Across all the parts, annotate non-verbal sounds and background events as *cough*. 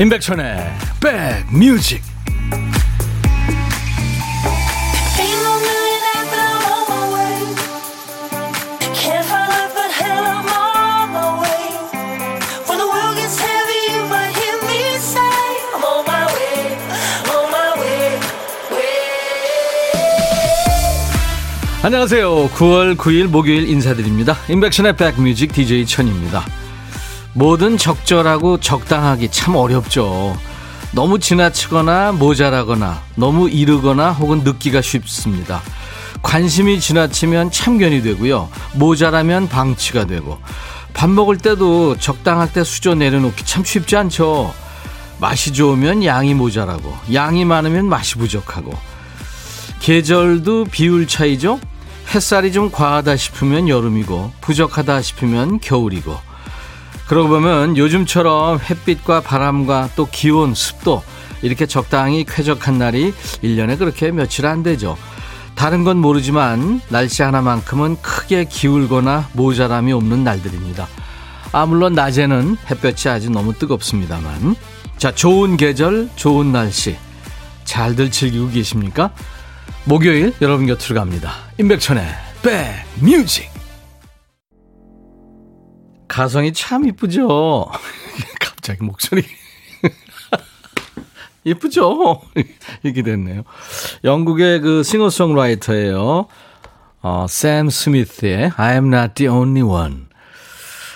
임백천의 백뮤직 안녕하세요. 9월 9일 목요일 인사드립니다. 임백천의 백뮤직 DJ 천입니다. 뭐든 적절하고 적당하기 참 어렵죠. 너무 지나치거나 모자라거나 너무 이르거나 혹은 늦기가 쉽습니다. 관심이 지나치면 참견이 되고요. 모자라면 방치가 되고 밥 먹을 때도 적당할 때 수저 내려놓기 참 쉽지 않죠. 맛이 좋으면 양이 모자라고 양이 많으면 맛이 부족하고 계절도 비율 차이죠. 햇살이 좀 과하다 싶으면 여름이고 부족하다 싶으면 겨울이고 그러고 보면 요즘처럼 햇빛과 바람과 또 기온, 습도 이렇게 적당히 쾌적한 날이 1년에 그렇게 며칠 안 되죠. 다른 건 모르지만 날씨 하나만큼은 크게 기울거나 모자람이 없는 날들입니다. 아, 물론 낮에는 햇볕이 아주 너무 뜨겁습니다만. 자, 좋은 계절, 좋은 날씨. 잘들 즐기고 계십니까? 목요일 여러분 곁으로 갑니다. 임백천의 백뮤직. 가성이 참 이쁘죠? *laughs* 갑자기 목소리. *laughs* 이쁘죠? *laughs* 이렇게 됐네요. 영국의 그 싱어송라이터예요. 어, 샘 스미스의 I am not the only one.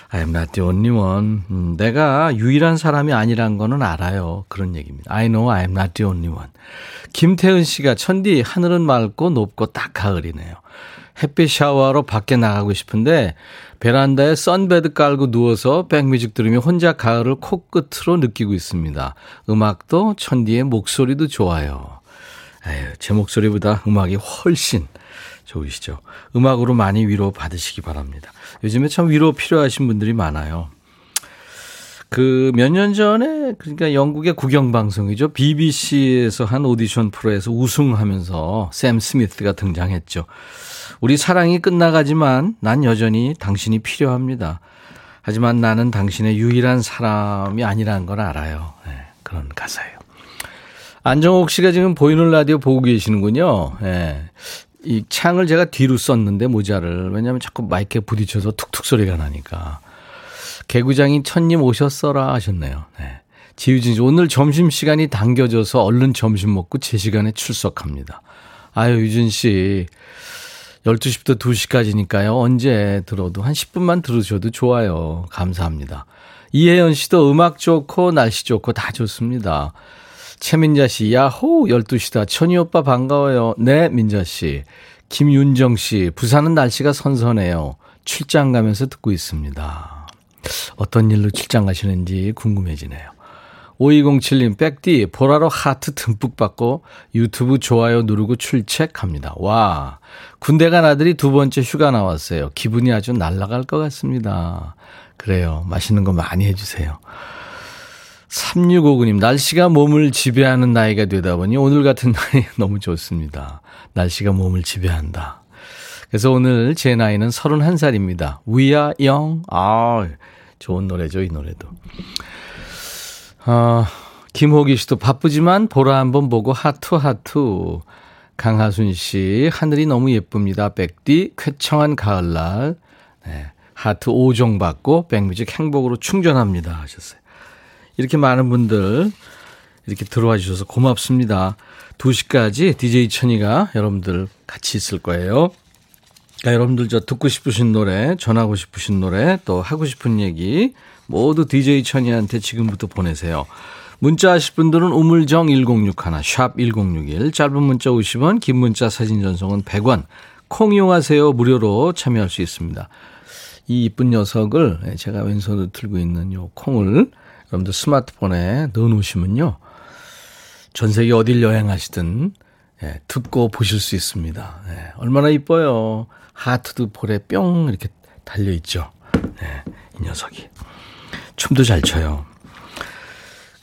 I am not the only one. 음, 내가 유일한 사람이 아니란 거는 알아요. 그런 얘기입니다. I know I am not the only one. 김태은 씨가 천디 하늘은 맑고 높고 딱 가을이네요. 햇빛 샤워하러 밖에 나가고 싶은데 베란다에 선베드 깔고 누워서 백뮤직 들으며 혼자 가을을 코끝으로 느끼고 있습니다. 음악도 천디의 목소리도 좋아요. 에휴, 제 목소리보다 음악이 훨씬 좋으시죠. 음악으로 많이 위로 받으시기 바랍니다. 요즘에 참 위로 필요하신 분들이 많아요. 그 몇 년 전에 그러니까 영국의 국영 방송이죠. BBC에서 한 오디션 프로에서 우승하면서 샘 스미스가 등장했죠. 우리 사랑이 끝나가지만 난 여전히 당신이 필요합니다. 하지만 나는 당신의 유일한 사람이 아니라는 걸 알아요. 네, 그런 가사예요. 안정옥 씨가 지금 보이는 라디오 보고 계시는군요. 네. 이 창을 제가 뒤로 썼는데 모자를 왜냐하면 자꾸 마이크에 부딪혀서 툭툭 소리가 나니까 개구장인 천님 오셨어라 하셨네요. 네. 지유진 씨 오늘 점심 시간이 당겨져서 얼른 점심 먹고 제 시간에 출석합니다. 아유 유진 씨 12시부터 2시까지니까요. 언제 들어도 한 10분만 들으셔도 좋아요. 감사합니다. 이혜연 씨도 음악 좋고 날씨 좋고 다 좋습니다. 최민자 씨, 야호, 12시다. 천희 오빠 반가워요. 네, 민자 씨. 김윤정 씨, 부산은 날씨가 선선해요. 출장 가면서 듣고 있습니다. 어떤 일로 출장 가시는지 궁금해지네요. 5207님, 백디, 보라로 하트 듬뿍 받고 유튜브 좋아요 누르고 출첵합니다. 와, 군대 간 아들이 두 번째 휴가 나왔어요. 기분이 아주 날아갈 것 같습니다. 그래요. 맛있는 거 많이 해주세요. 3659님, 날씨가 몸을 지배하는 나이가 되다 보니 오늘 같은 날이 *laughs* 너무 좋습니다. 날씨가 몸을 지배한다. 그래서 오늘 제 나이는 31살입니다. We are young. 아, 좋은 노래죠, 이 노래도. 어, 김호기 씨도 바쁘지만 보라 한번 보고 하투 하투. 강하순 씨, 하늘이 너무 예쁩니다. 백디, 쾌청한 가을날. 네, 하트 5종 받고 백뮤직 행복으로 충전합니다. 하셨어요. 이렇게 많은 분들 이렇게 들어와 주셔서 고맙습니다. 2시까지 DJ 천이가 여러분들 같이 있을 거예요. 그러니까 여러분들 저 듣고 싶으신 노래, 전하고 싶으신 노래, 또 하고 싶은 얘기 모두 DJ 천이한테 지금부터 보내세요. 문자 하실 분들은 우물정 1061, 샵 1061, 짧은 문자 50원, 긴 문자 사진 전송은 100원, 콩 이용하세요. 무료로 참여할 수 있습니다. 이 이쁜 녀석을 제가 왼손으로 들고 있는 요 콩을 여러분들 스마트폰에 넣어 놓으시면요. 전 세계 어딜 여행하시든 예, 듣고 보실 수 있습니다. 예, 얼마나 이뻐요. 하트도 볼에 뿅 이렇게 달려 있죠. 예, 이 녀석이. 춤도 잘 춰요.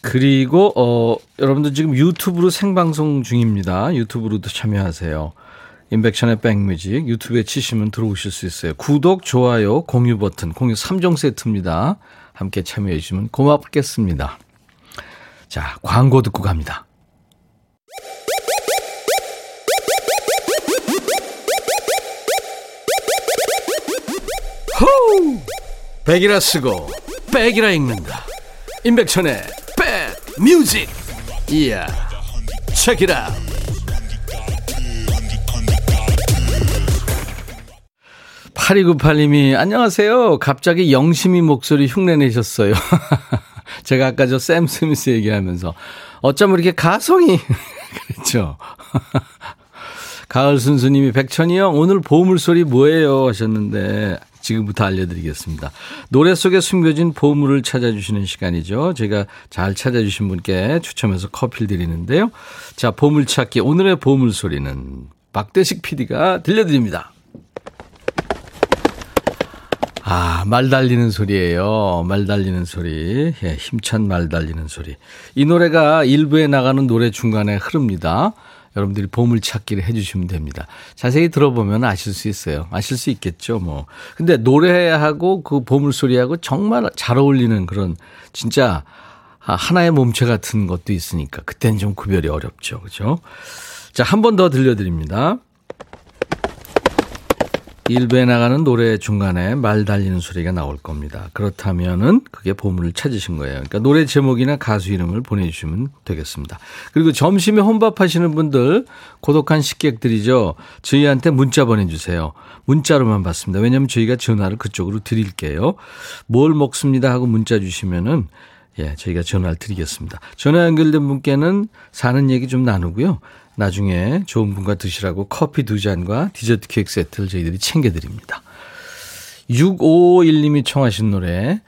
그리고 어 여러분들 지금 유튜브로 생방송 중입니다. 유튜브로도 참여하세요. 인백션의 백뮤직 유튜브에 치시면 들어오실 수 있어요. 구독, 좋아요, 공유 버튼, 공유 3종 세트입니다. 함께 참여해 주시면 고맙겠습니다. 자, 광고 듣고 갑니다. 호우! 백이라 쓰고 백이라 읽는다. 임백천의 백 뮤직. 이야. 책이라. 8298님이 안녕하세요. 갑자기 영심이 목소리 흉내내셨어요. *laughs* 제가 아까 저 샘 스미스 얘기하면서 어쩜 이렇게 가성이 *laughs* 그렇죠. *laughs* 가을 순수님이 백천이 형 오늘 보물 소리 뭐예요 하셨는데 지금부터 알려드리겠습니다. 노래 속에 숨겨진 보물을 찾아주시는 시간이죠. 제가 잘 찾아주신 분께 추첨해서 커피를 드리는데요. 자 보물찾기 오늘의 보물소리는 박대식 PD가 들려드립니다. 아, 말 달리는 소리예요. 말 달리는 소리. 예, 힘찬 말 달리는 소리. 이 노래가 일부에 나가는 노래 중간에 흐릅니다. 여러분들이 보물 찾기를 해주시면 됩니다. 자세히 들어보면 아실 수 있어요. 아실 수 있겠죠, 뭐. 근데 노래하고 그 보물 소리하고 정말 잘 어울리는 그런 진짜 하나의 몸체 같은 것도 있으니까 그때는 좀 구별이 어렵죠. 그죠? 자, 한 번 더 들려드립니다. 일부에 나가는 노래 중간에 말 달리는 소리가 나올 겁니다. 그렇다면은 그게 보물을 찾으신 거예요. 그러니까 노래 제목이나 가수 이름을 보내주시면 되겠습니다. 그리고 점심에 혼밥 하시는 분들, 고독한 식객들이죠. 저희한테 문자 보내주세요. 문자로만 받습니다. 왜냐하면 저희가 전화를 그쪽으로 드릴게요. 뭘 먹습니다 하고 문자 주시면은 예, 저희가 전화를 드리겠습니다. 전화 연결된 분께는 사는 얘기 좀 나누고요. 나중에 좋은 분과 드시라고 커피 두 잔과 디저트 케이크 세트를 저희들이 챙겨드립니다. 6551님이 청하신 노래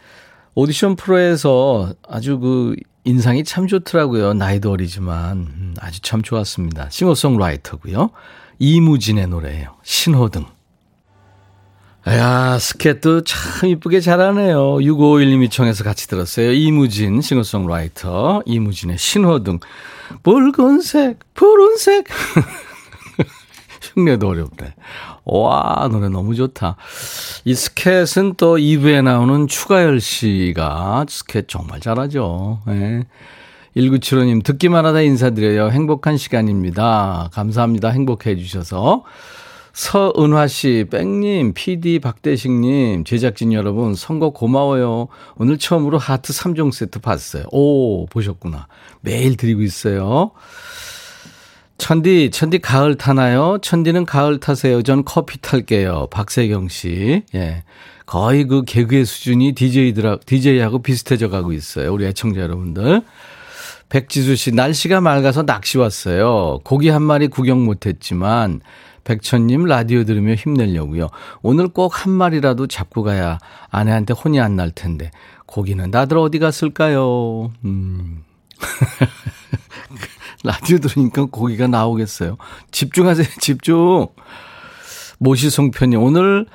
오디션 프로에서 아주 그 인상이 참 좋더라고요. 나이도 어리지만 음, 아주 참 좋았습니다. 싱어송라이터고요. 이무진의 노래예요. 신호등. 야, 스케트 참 이쁘게 잘하네요. 6551님이 청해서 같이 들었어요. 이무진, 싱어송라이터, 이무진의 신호등. 붉은색, 푸른색. *laughs* 흉내도 어렵네. 와, 노래 너무 좋다. 이 스켓은 또 2부에 나오는 추가열 씨가 스켓 정말 잘하죠. 네. 1975님, 듣기만 하다 인사드려요. 행복한 시간입니다. 감사합니다. 행복해 해주셔서. 서은화 씨, 뺑님, PD 박대식님, 제작진 여러분, 선거 고마워요. 오늘 처음으로 하트 3종 세트 봤어요. 오, 보셨구나. 매일 드리고 있어요. 천디, 천디 가을 타나요? 천디는 가을 타세요. 전 커피 탈게요. 박세경 씨. 예. 거의 그 개그의 수준이 DJ들, DJ하고 비슷해져 가고 있어요. 우리 애청자 여러분들. 백지수 씨, 날씨가 맑아서 낚시 왔어요. 고기 한 마리 구경 못 했지만, 백천님 라디오 들으며 힘내려고요. 오늘 꼭 한 마리라도 잡고 가야 아내한테 혼이 안 날 텐데 고기는 다들 어디 갔을까요? 음. *laughs* 라디오 들으니까 고기가 나오겠어요. 집중하세요, 집중. 모시송편이 오늘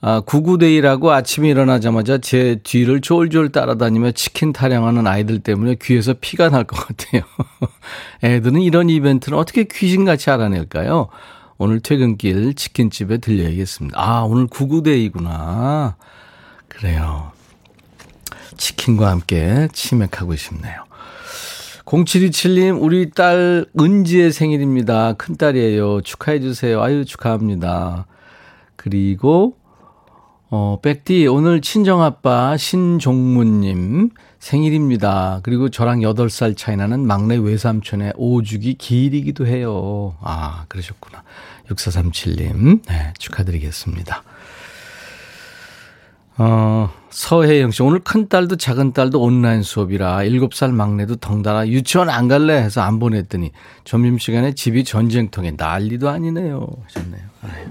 아, 구구데이라고 아침에 일어나자마자 제 뒤를 쫄쫄 따라다니며 치킨 타령하는 아이들 때문에 귀에서 피가 날 것 같아요. *laughs* 애들은 이런 이벤트는 어떻게 귀신같이 알아낼까요? 오늘 퇴근길 치킨집에 들려야겠습니다. 아, 오늘 구구데이구나. 그래요. 치킨과 함께 치맥하고 싶네요. 0727님, 우리 딸 은지의 생일입니다. 큰딸이에요. 축하해주세요. 아유, 축하합니다. 그리고, 어, 백디, 오늘 친정아빠 신종문님 생일입니다. 그리고 저랑 8살 차이 나는 막내 외삼촌의 오죽이 길이기도 해요. 아, 그러셨구나. 6437님, 네, 축하드리겠습니다. 어, 서혜영 씨, 오늘 큰 딸도 작은 딸도 온라인 수업이라 7살 막내도 덩달아 유치원 안 갈래 해서 안 보냈더니 점심시간에 집이 전쟁통에 난리도 아니네요. 하셨네요. 아유,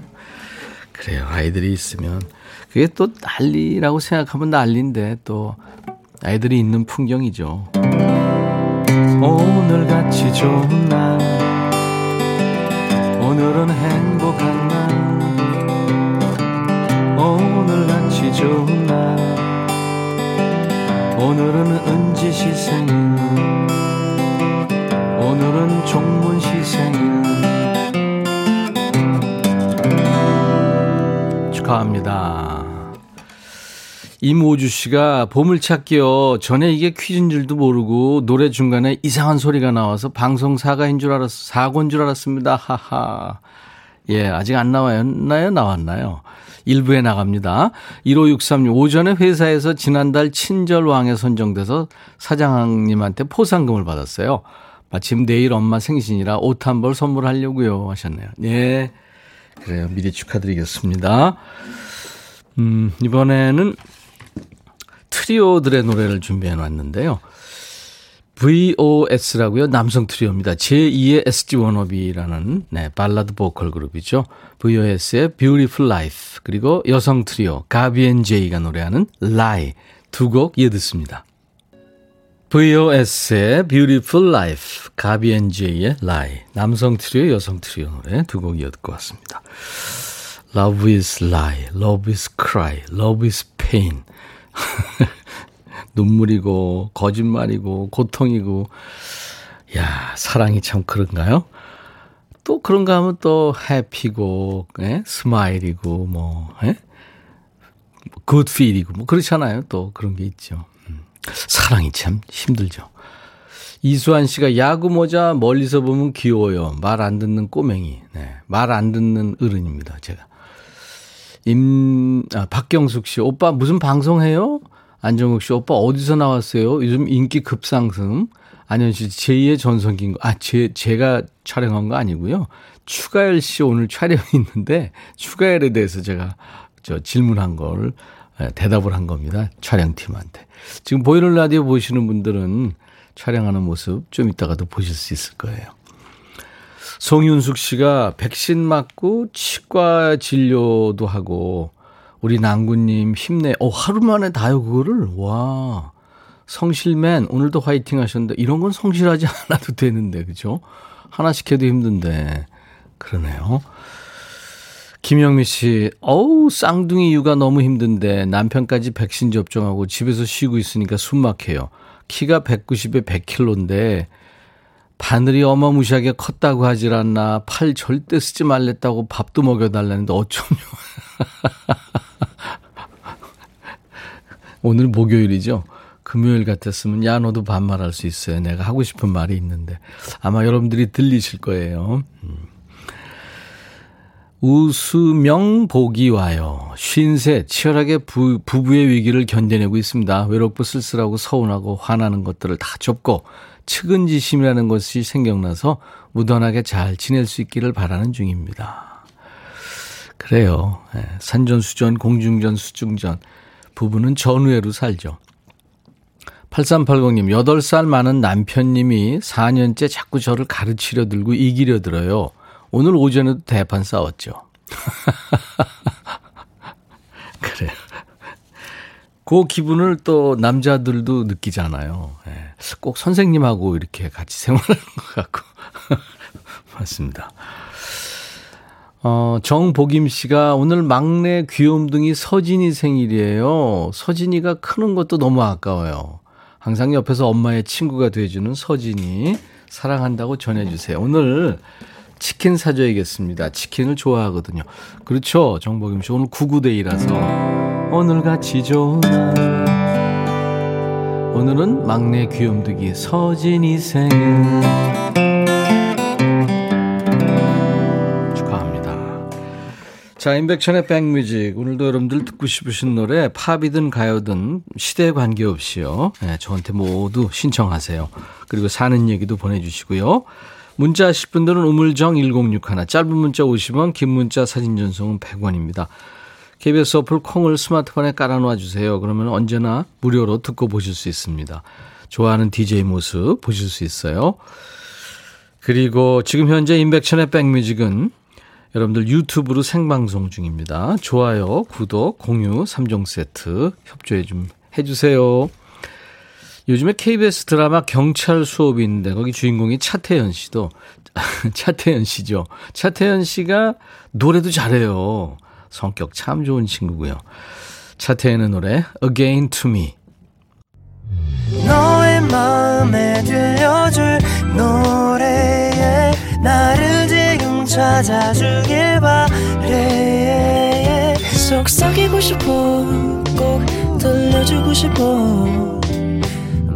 그래요. 아이들이 있으면. 그게 또 난리라고 생각하면 난리인데 또 아이들이 있는 풍경이죠. 오늘 같이 좋은 날. 오늘은 행복한 날. 오늘 같이 좋은 날. 오늘은 은지 시 생일. 오늘은 종문 시 생일. 축하합니다. 임오주 씨가 보물찾기요. 전에 이게 퀴즈인 줄도 모르고 노래 중간에 이상한 소리가 나와서 방송 사과인 줄 알았, 사고인 줄 알았습니다. 하하. 예, 아직 안 나왔나요? 나왔나요? 일부에 나갑니다. 1563 오전에 회사에서 지난달 친절왕에 선정돼서 사장님한테 포상금을 받았어요. 마침 내일 엄마 생신이라 옷 한 벌 선물하려고요 하셨네요. 예. 그래요. 미리 축하드리겠습니다. 음, 이번에는 트리오들의 노래를 준비해 놨는데요. VOS라고요. 남성 트리오입니다. 제2의 SG 워너비라는 네, 발라드 보컬 그룹이죠. VOS의 Beautiful Life 그리고 여성 트리오 가비앤 제이가 노래하는 Lie 두 곡 이어 듣습니다. VOS의 Beautiful Life, 가비앤 제이의 Lie, 남성 트리오, 여성 트리오 노래 두 곡 이어 듣고 왔습니다. Love is lie, love is cry, love is pain. *laughs* 눈물이고, 거짓말이고, 고통이고. 야, 사랑이 참 그런가요? 또 그런가 하면 또 해피고, 예? 스마일이고, 뭐, 예? 굿필이고, 뭐 그렇잖아요. 또 그런 게 있죠. 음. 사랑이 참 힘들죠. 이수환 씨가 야구 모자 멀리서 보면 귀여워요. 말 안 듣는 꼬맹이. 네. 말 안 듣는 어른입니다. 제가. 임, 아, 박경숙 씨, 오빠 무슨 방송해요? 안정욱 씨, 오빠 어디서 나왔어요? 요즘 인기 급상승. 안현 씨, 제2의 전성기인 거. 아, 제, 제가 촬영한 거 아니고요. 추가열 씨 오늘 촬영이 있는데, 추가열에 대해서 제가 저 질문한 걸 예, 대답을 한 겁니다. 촬영팀한테. 지금 보이는 라디오 보시는 분들은 촬영하는 모습 좀 이따가도 보실 수 있을 거예요. 송윤숙 씨가 백신 맞고 치과 진료도 하고 우리 남구님 힘내. 어 하루 만에 다요 그거를 와 성실맨 오늘도 화이팅 하셨는데 이런 건 성실하지 *laughs* 않아도 되는데 그죠? 하나씩 해도 힘든데 그러네요. 김영미 씨, 어우, 쌍둥이 육아 너무 힘든데 남편까지 백신 접종하고 집에서 쉬고 있으니까 숨 막혀요. 키가 190에 100kg인데 바늘이 어마무시하게 컸다고 하질 않나. 팔 절대 쓰지 말랬다고 밥도 먹여달라는데 어쩌냐. *laughs* 오늘 목요일이죠. 금요일 같았으면 야 너도 반말할 수 있어요. 내가 하고 싶은 말이 있는데 아마 여러분들이 들리실 거예요. 음. 우수명 복이 와요. 쉰세 치열하게 부, 부부의 위기를 견뎌내고 있습니다. 외롭고 쓸쓸하고 서운하고 화나는 것들을 다 접고 측은지심이라는 것이 생각나서 무던하게 잘 지낼 수 있기를 바라는 중입니다. 그래요. 예, 산전수전, 공중전, 수중전. 부부는 전우회로 살죠. 8380님, 8살 많은 남편님이 4년째 자꾸 저를 가르치려 들고 이기려 들어요. 오늘 오전에도 대판 싸웠죠. *laughs* 그래요. 그 기분을 또 남자들도 느끼잖아요. 예. 꼭 선생님하고 이렇게 같이 생활하는 *laughs* 것 같고. *laughs* 맞습니다. 어, 정복임 씨가 오늘 막내 귀염둥이 서진이 생일이에요. 서진이가 크는 것도 너무 아까워요. 항상 옆에서 엄마의 친구가 돼주는 서진이 사랑한다고 전해주세요. 오늘 치킨 사줘야겠습니다. 치킨을 좋아하거든요. 그렇죠. 정복임 씨 오늘 구구데이라서 오늘같이 좋은 날 오늘은 막내 귀염둥이 서진이 생일 축하합니다. 자, 임백천의 백뮤직. 오늘도 여러분들 듣고 싶으신 노래 팝이든 가요든 시대에 관계없이요. 네, 저한테 모두 신청하세요. 그리고 사는 얘기도 보내주시고요. 문자 하실 분들은 우물정 1061 짧은 문자 50원 긴 문자 사진 전송은 100원입니다. KBS 어플 콩을 스마트폰에 깔아놓아 주세요. 그러면 언제나 무료로 듣고 보실 수 있습니다. 좋아하는 DJ 모습 보실 수 있어요. 그리고 지금 현재 인백천의 백뮤직은 여러분들 유튜브로 생방송 중입니다. 좋아요, 구독, 공유 3종 세트 협조해 좀 해주세요. 요즘에 KBS 드라마 경찰 수업이 있는데 거기 주인공이 차태현 씨도 *laughs* 차태현 씨죠. 차태현 씨가 노래도 잘해요. 성격 참 좋은 친구고요. 차태현의 노래 Again to Me 너의 마음에 들려줄 노래에 나를 지금 찾아주길 바래 속삭이고 싶어 꼭 들려주고 싶어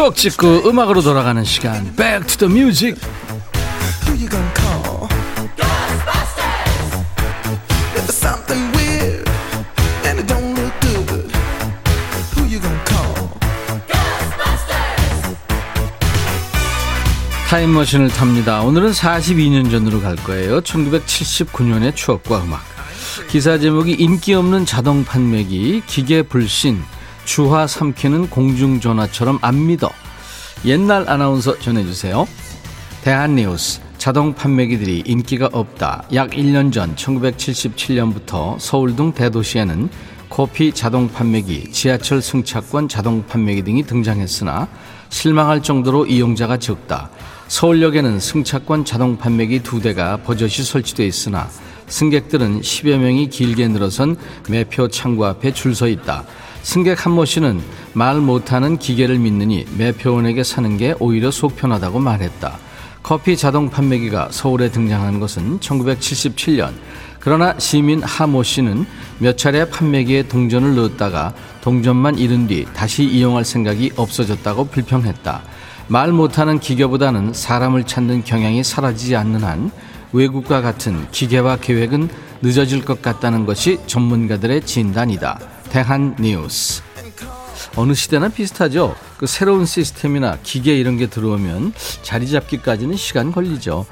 추억 찍고 음악으로 돌아가는 시간 Back to the Music? 타임머신을 탑니다. 오늘은 42년 전으로 갈 거예요. 1979년의 추억과 음악. 기사 제목이 인기 없는 자동 판매기, 기계 불신, 주화 삼키는 공중전화처럼 안 믿어. 옛날 아나운서 전해주세요. 대한뉴스. 자동 판매기들이 인기가 없다. 약 1년 전 1977년부터 서울 등 대도시에는 커피 자동 판매기, 지하철 승차권 자동 판매기 등이 등장했으나 실망할 정도로 이용자가 적다. 서울역에는 승차권 자동 판매기 두 대가 버젓이 설치되어 있으나 승객들은 10여 명이 길게 늘어선 매표 창구 앞에 줄 서 있다. 승객 한모 씨는 말 못하는 기계를 믿느니 매표원에게 사는 게 오히려 속 편하다고 말했다. 커피 자동 판매기가 서울에 등장한 것은 1977년. 그러나 시민 하모 씨는 몇 차례 판매기에 동전을 넣었다가 동전만 잃은 뒤 다시 이용할 생각이 없어졌다고 불평했다. 말 못하는 기계보다는 사람을 찾는 경향이 사라지지 않는 한 외국과 같은 기계화 계획은 늦어질 것 같다는 것이 전문가들의 진단이다. 대한 뉴스. 어느 시대나 비슷하죠. 그 새로운 시스템이나 기계 이런 게 들어오면 자리 잡기까지는 시간 걸리죠.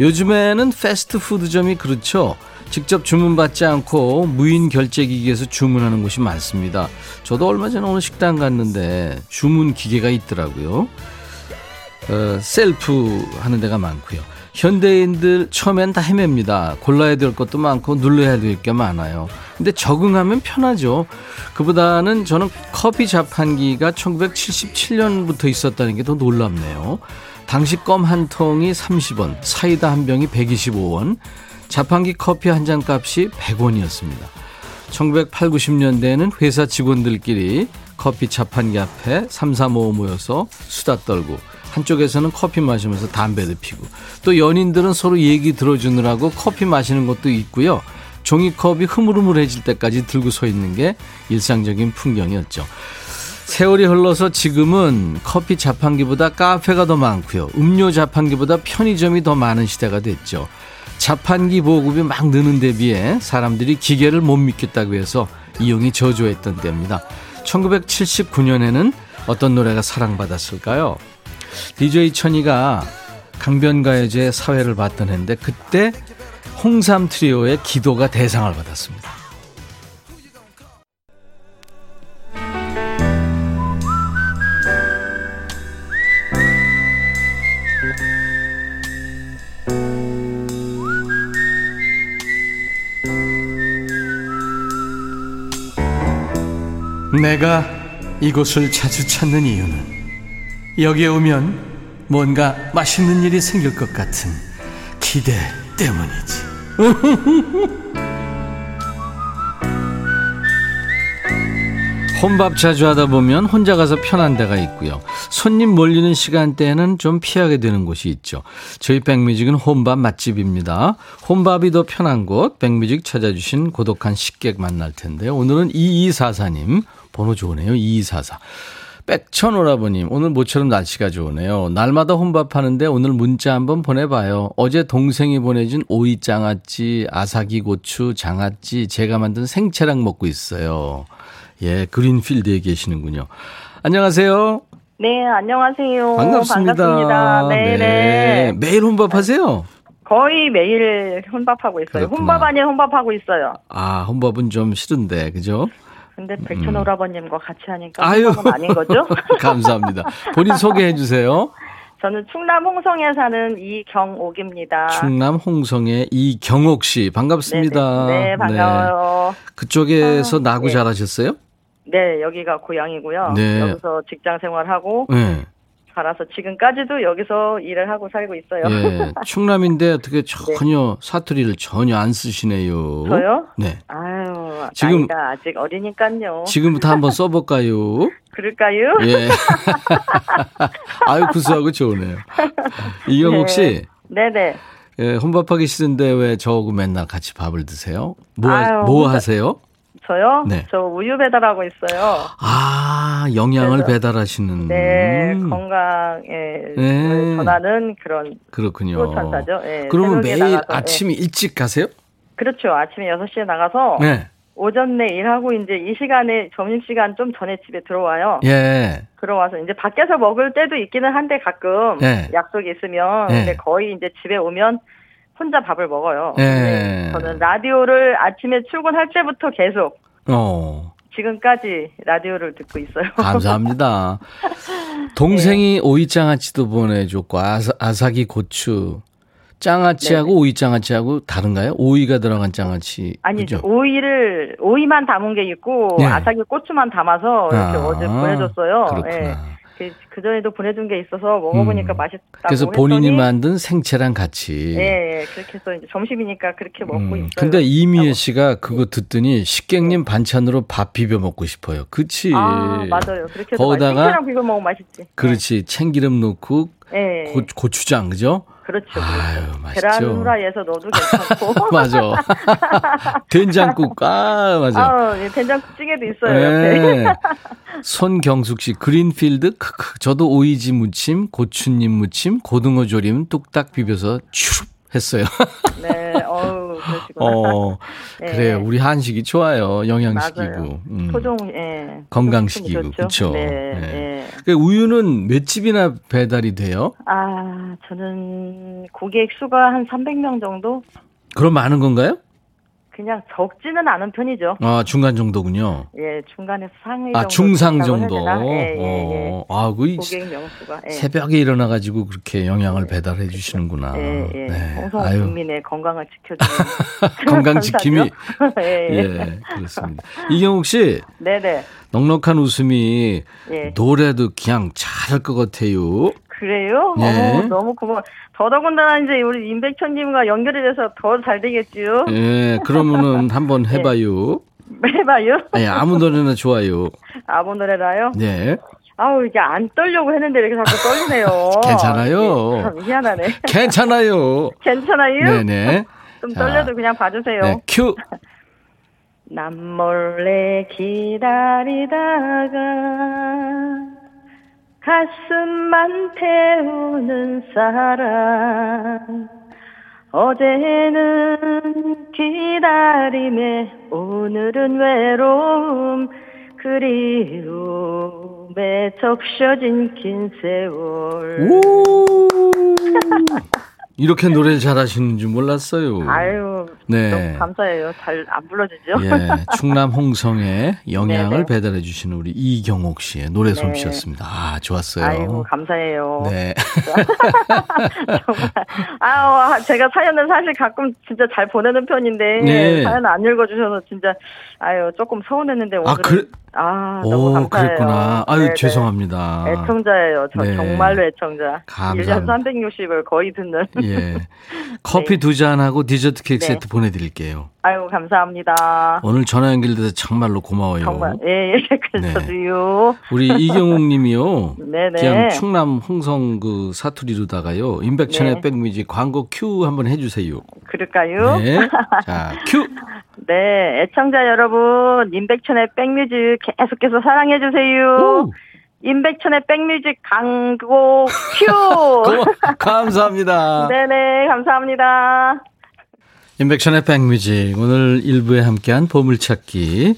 요즘에는 패스트푸드점이 그렇죠. 직접 주문받지 않고 무인 결제 기기에서 주문하는 곳이 많습니다. 저도 얼마 전에 어느 식당 갔는데 주문 기계가 있더라고요. 어, 셀프 하는 데가 많고요. 현대인들 처음엔 다 헤맵니다. 골라야 될 것도 많고 눌러야 될 게 많아요. 근데 적응하면 편하죠. 그보다는 저는 커피 자판기가 1977년부터 있었다는 게 더 놀랍네요. 당시 껌 한 통이 30원, 사이다 한 병이 125원, 자판기 커피 한 잔 값이 100원이었습니다. 1980, 90년대에는 회사 직원들끼리 커피 자판기 앞에 3, 4, 5 모여서 수다 떨고 한쪽에서는 커피 마시면서 담배도 피고 또 연인들은 서로 얘기 들어주느라고 커피 마시는 것도 있고요. 종이컵이 흐물흐물해질 때까지 들고 서 있는 게 일상적인 풍경이었죠. 세월이 흘러서 지금은 커피 자판기보다 카페가 더 많고요. 음료 자판기보다 편의점이 더 많은 시대가 됐죠. 자판기 보급이 막 느는 데 비해 사람들이 기계를 못 믿겠다고 해서 이용이 저조했던 때입니다. 1979년에는 어떤 노래가 사랑받았을까요? DJ 천이가 강변가요제 사회를 봤던 해인데 그때 홍삼 트리오의 기도가 대상을 받았습니다. 내가 이곳을 자주 찾는 이유는 여기에 오면 뭔가 맛있는 일이 생길 것 같은 기대 때문이지. *laughs* 혼밥 자주 하다 보면 혼자 가서 편한 데가 있고요. 손님 몰리는 시간대에는 좀 피하게 되는 곳이 있죠. 저희 백뮤직은 혼밥 맛집입니다. 혼밥이 더 편한 곳 백뮤직 찾아주신 고독한 식객 만날 텐데요. 오늘은 2244님 번호 좋으네요. 2244. 백천 오라버님, 오늘 모처럼 날씨가 좋으네요. 날마다 혼밥하는데 오늘 문자 한번 보내봐요. 어제 동생이 보내준 오이 장아찌, 아사기 고추, 장아찌, 제가 만든 생채랑 먹고 있어요. 예, 그린필드에 계시는군요. 안녕하세요. 네, 안녕하세요. 반갑습니다. 반갑습니다. 네, 네. 매일 혼밥하세요? 거의 매일 혼밥하고 있어요. 그렇구나. 혼밥 아니에 혼밥하고 있어요. 아, 혼밥은 좀 싫은데, 그죠? 근데 백천 오라버님과 같이 하니까 음. 아유. 아닌 거죠? *laughs* 감사합니다. 본인 소개해 주세요. 저는 충남 홍성에 사는 이경옥입니다. 충남 홍성의 이경옥 씨 반갑습니다. 네네. 네, 반가워요. 네. 그쪽에서 아, 나고 네. 자라셨어요? 네, 여기가 고향이고요. 네. 여기서 직장 생활하고 네. 살아서 지금까지도 여기서 일을 하고 살고 있어요. 예. *laughs* 충남인데 어떻게 전혀 사투리를 전혀 안 쓰시네요. 저요? 네. 아유, 지금- 아직 어리니까요. 지금부터 한번 *laughs* 써볼까요? 그럴까요? 예. *laughs* 아유, 구수하고 좋으네요. 이경옥 씨, 네네. 예, 혼밥하기 싫은데 왜 저하고 맨날 같이 밥을 드세요? 뭐, 하- 아유, 뭐 혼자- 하세요? 저요? 네. 저 우유 배달하고 있어요. 아, 영양을 배달하시는. 네, 음, 건강에 네. 전하는 그런 그렇군요. 수호천사죠. 예, 그러면 매일 나가서, 아침에 일찍 가세요? 예. 그렇죠. 아침에 6시에 나가서 네. 오전 내 일하고 이제 이 시간에 점심 시간 좀 전에 집에 들어와요. 예. 들어와서 이제 밖에서 먹을 때도 있기는 한데 가끔 네. 약속이 있으면 네. 근데 거의 이제 집에 오면 혼자 밥을 먹어요. 네. 저는 라디오를 아침에 출근할 때부터 계속 어. 지금까지 라디오를 듣고 있어요. 감사합니다. *laughs* 네. 동생이 오이 장아찌도 보내줬고 아사, 아사기 고추 장아찌하고 오이 장아찌하고 다른가요? 오이가 들어간 장아찌 아니 그죠? 오이를 오이만 담은 게 있고 네. 아삭이 고추만 담아서 이렇게 아, 어제 보내줬어요. 그렇구나. 예. 그, 그 전에도 보내준 게 있어서 먹어보니까 음. 맛있다고 그래서 본인이 했더니 만든 생채랑 같이. 예, 예, 그렇게 해서 이제 점심이니까 그렇게 먹고 음, 있어요. 근데 이미애 씨가 네. 그거 듣더니 식객님 반찬으로 밥 비벼 먹고 싶어요. 그치? 아 맞아요. 그렇게 해서 거기다가- 맛있랑 비벼 먹으면 맛있지. 그렇지. 참기름 넣고 예, 예. 고, 고추장 그죠? 그렇죠. 아유, 그렇죠. 맛있죠. 계란 후라이에서 넣어도 괜찮고. *laughs* 맞아. 된장국 아 맞아. 아, 예, 된장찌개도 있어요. 네. *laughs* 손경숙 씨, 그린필드, 크크. 저도 오이지 무침, 고추님 무침, 고등어 조림 뚝딱 비벼서 추룹 했어요. *laughs* 네, 어우, 그러시구나. 어, 네. 그래요. 우리 한식이 좋아요. 영양식이고. 음. 토종, 예. 건강식이고? 좋죠. 네, 네. 네. 그 우유는 몇 집이나 배달이 돼요? 아, 저는 고객 수가 한 300명 정도? 그럼 많은 건가요? 그냥 적지는 않은 편이죠. 아, 중간 정도군요. 예, 중간에서 상위 아, 정도. 중상 된다고 정도. 예, 예, 예. 어, 아, 그 고객 명수가. 예. 새벽에 일어나 가지고 그렇게 영양을 배달해 주시는구나. 예, 예. 네. 홍성 아유, 국민의 건강을 지켜주는 *laughs* 건강 지킴이. *laughs* 예, 예. 예, 그렇습니다. 이경욱 씨, 네 네. 넉넉한 웃음이 예. 노래도 그냥 잘할 것 같아요. 그래요? 예. 어머, 너무 고마워. 더더군다나 이제 우리 임백천님과 연결이 돼서 더 잘 되겠지요? 예, 그러면은 *laughs* 한번 해봐요. 해봐요. 예, 아무 노래나 좋아요. *laughs* 아무 노래라요? 네. 아우, 이게 안 떨려고 했는데 이렇게 자꾸 떨리네요. *laughs* 괜찮아요. 희한하네. 괜찮아요. 괜찮아요? 네네. 좀 자. 떨려도 그냥 봐주세요. 네, 큐. 남 몰래 기다리다가 가슴만 태우는 사랑 어제는 기다림에 오늘은 외로움. 그리움에 적셔진 긴 세월. 오! *laughs* 이렇게 노래를 잘하시는 줄 몰랐어요. 아유 네. 너무 감사해요 잘 안 불러주죠 예, 충남 홍성에 *laughs* 네네. 배달해 주시는 우리 이경옥 씨의 노래 네. 솜씨였습니다. 아, 좋았어요. 아이고 감사해요 네. *laughs* 아, 제가 사연을 사실 가끔 진짜 잘 보내는 편인데 네. 사연 안 읽어주셔서 진짜 아유 조금 서운했는데 오늘 아, 그래? 아 너무 오, 감사해요. 그랬구나. 아유, 네네. 죄송합니다. 애청자예요. 저 네. 정말로 애청자. 감사합니다. 1년 360을 거의 듣는. 예. *laughs* 커피 두 잔 하고 디저트 케이크 네. 세트 보내드릴게요. 아유 감사합니다. 오늘 전화 연결돼서 정말로 고마워요. 정말 예, 예. *laughs* 그래서 네. 저도요. 우리 이경욱 님이요. *laughs* 네네. 그냥 충남 홍성 그 사투리로다가요. 임백천의 네. 백뮤직 광고 큐 한번 해주세요. 그럴까요? 네. 자, 큐. 네, 애청자 여러분, 임백천의 백뮤직 계속해서 사랑해주세요. 오. 임백천의 백뮤직 광고 큐! *laughs* 감사합니다. 네네, 감사합니다. 임백천의 백뮤직 오늘 일부에 함께한 보물찾기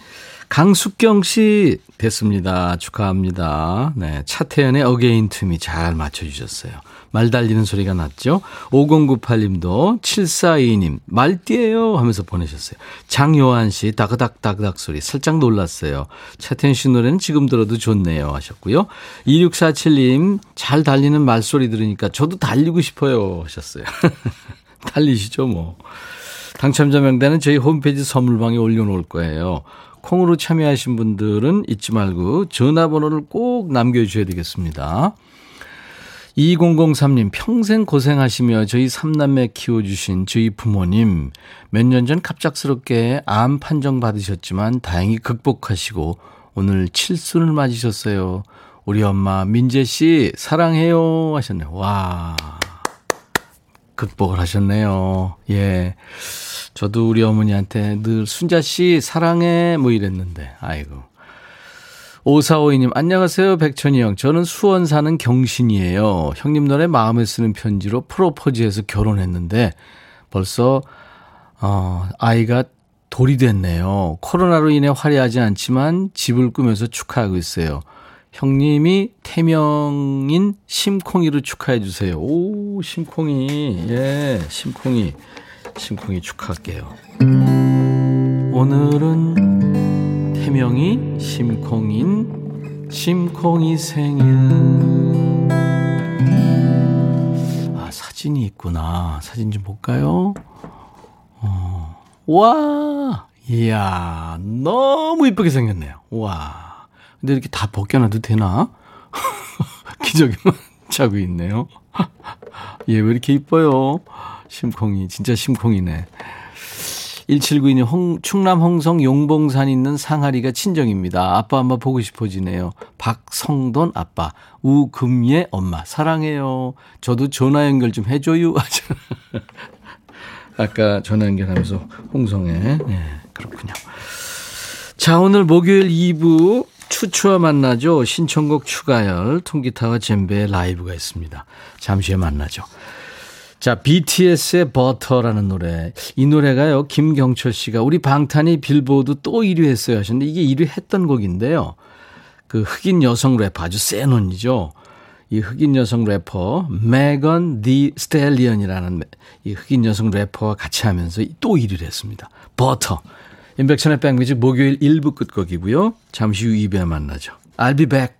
강숙경 씨 됐습니다. 축하합니다. 네. 차태현의 Again to Me 잘 맞춰주셨어요. 말 달리는 소리가 났죠? 5098님도 7422님 말띠예요 하면서 보내셨어요. 장요한 씨 다그닥 다그닥 소리 살짝 놀랐어요. 차태현 씨 노래는 지금 들어도 좋네요 하셨고요. 2647님 잘 달리는 말소리 들으니까 저도 달리고 싶어요 하셨어요. *laughs* 달리시죠 뭐. 당첨자 명단은 저희 홈페이지 선물방에 올려놓을 거예요. 콩으로 참여하신 분들은 잊지 말고 전화번호를 꼭 남겨주셔야 되겠습니다. 2003님, 평생 고생하시며 저희 삼남매 키워주신 저희 부모님, 몇 년 전 갑작스럽게 암 판정 받으셨지만 다행히 극복하시고 오늘 칠순을 맞으셨어요. 우리 엄마 민재씨, 사랑해요. 하셨네요. 와. 극복을 하셨네요. 예. 저도 우리 어머니한테 늘 순자씨, 사랑해. 뭐 이랬는데, 아이고. 5452님, 안녕하세요. 백천이 형. 저는 수원 사는 경신이에요. 형님 노래 마음에 쓰는 편지로 프로포즈해서 결혼했는데 벌써, 어, 아이가 돌이 됐네요. 코로나로 인해 화려하지 않지만 집을 꾸면서 축하하고 있어요. 형님이 태명인 심콩이로 축하해 주세요. 오, 심콩이. 예, 심콩이. 심콩이 축하할게요. 오늘은 태명이 심콩인 심콩이 생일. 아, 사진이 있구나. 사진 좀 볼까요? 어, 와, 이야, 너무 이쁘게 생겼네요. 와. 근데 이렇게 다 벗겨놔도 되나? *laughs* 기저귀만 차고 있네요. 얘 *laughs* 왜 이렇게 이뻐요? 심콩이, 진짜 심콩이네. 1792님, 홍, 충남 홍성 용봉산 있는 상하리가 친정입니다. 아빠 엄마 보고 싶어지네요. 박성돈 아빠, 우금예 엄마, 사랑해요. 저도 전화 연결 좀 해줘요. *laughs* 아까 전화 연결하면서 홍성에. 네, 그렇군요. 자, 오늘 목요일 2부 추추와 만나죠. 신청곡 추가열, 통기타와 젬베의 라이브가 있습니다. 잠시 후에 만나죠. 자, BTS의 버터라는 노래. 이 노래가요, 김경철 씨가 우리 방탄이 빌보드 또 1위 했어요 하셨는데 이게 1위 했던 곡인데요. 그 흑인 여성 래퍼 아주 센 언니죠. 이 흑인 여성 래퍼 메건 디 스텔리언이라는 이 흑인 여성 래퍼와 같이 하면서 또 1위를 했습니다. 버터. 임백천의 백뮤직 목요일 1부 끝곡이고요. 잠시 후 2부에 만나죠. I'll be back.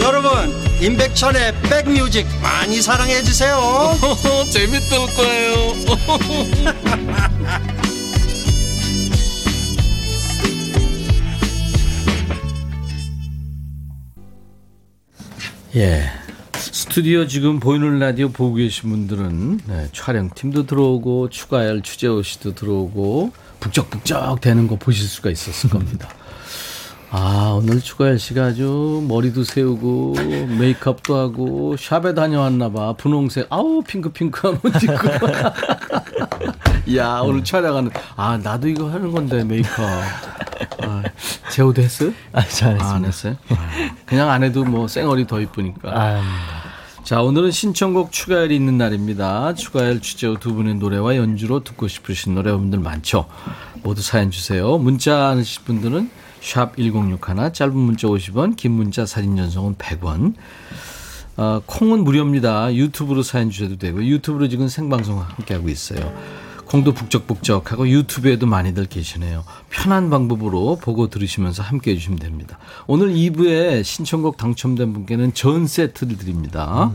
여러분 임백천의 백뮤직 많이 사랑해 주세요 *laughs* 재밌을 거예요 *laughs* 예. 스튜디오 지금 보이는 라디오 보고 계신 분들은 네, 촬영팀도 들어오고 추가열 추재호 씨도 들어오고 북적북적 되는 거 보실 수가 있었을 겁니다. 아 오늘 추가열 씨가 아주 머리도 세우고 메이크업도 하고 샵에 다녀왔나 봐 분홍색 아우 핑크핑크한 옷 입고 *laughs* 야 오늘 촬영하는 아 나도 이거 하는 건데 메이크업 아, 재호도 했어요? 아, 잘했습니다. 아, 안 했어요? 아, 그냥 안 해도 뭐 쌩얼이 더 이쁘니까. 아, 자, 오늘은 신청곡 추가열이 있는 날입니다. 추가열 주제호 두 분의 노래와 연주로 듣고 싶으신 노래분들 많죠. 모두 사연 주세요. 문자 하실 분들은 샵 1061, 짧은 문자 50원, 긴 문자 사진 전송은 100원. 어, 콩은 무료입니다. 유튜브로 사연 주셔도 되고 유튜브로 지금 생방송 함께하고 있어요. 콩도 북적북적하고 유튜브에도 많이들 계시네요. 편한 방법으로 보고 들으시면서 함께 해주시면 됩니다. 오늘 2부에 신청곡 당첨된 분께는 전 세트를 드립니다.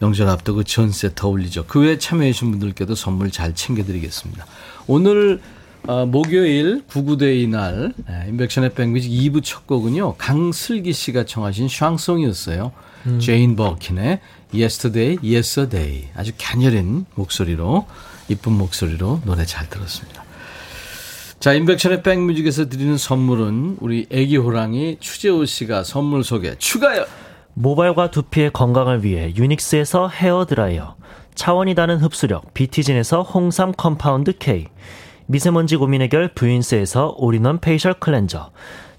명절 앞두고 전 세트 어울리죠. 그 외에 참여해주신 분들께도 선물 잘 챙겨드리겠습니다. 오늘 어, 목요일 구구데이 날 네, 임백천의 백뮤직 2부 첫 곡은요. 강슬기 씨가 청하신 샹송이었어요. 제인 버킨의 Yesterday Yes a Day 아주 갸녀린 목소리로 이쁜 목소리로 노래 잘 들었습니다. 자, 임백천의 백뮤직에서 드리는 선물은 우리 애기 호랑이 추재호 씨가 선물 소개 추가요. 모발과 두피의 건강을 위해 유닉스에서 헤어 드라이어, 차원이 다른 흡수력 비티진에서 홍삼 compound K, 미세먼지 고민 해결 뷰인스에서 all-in-one facial cleanser,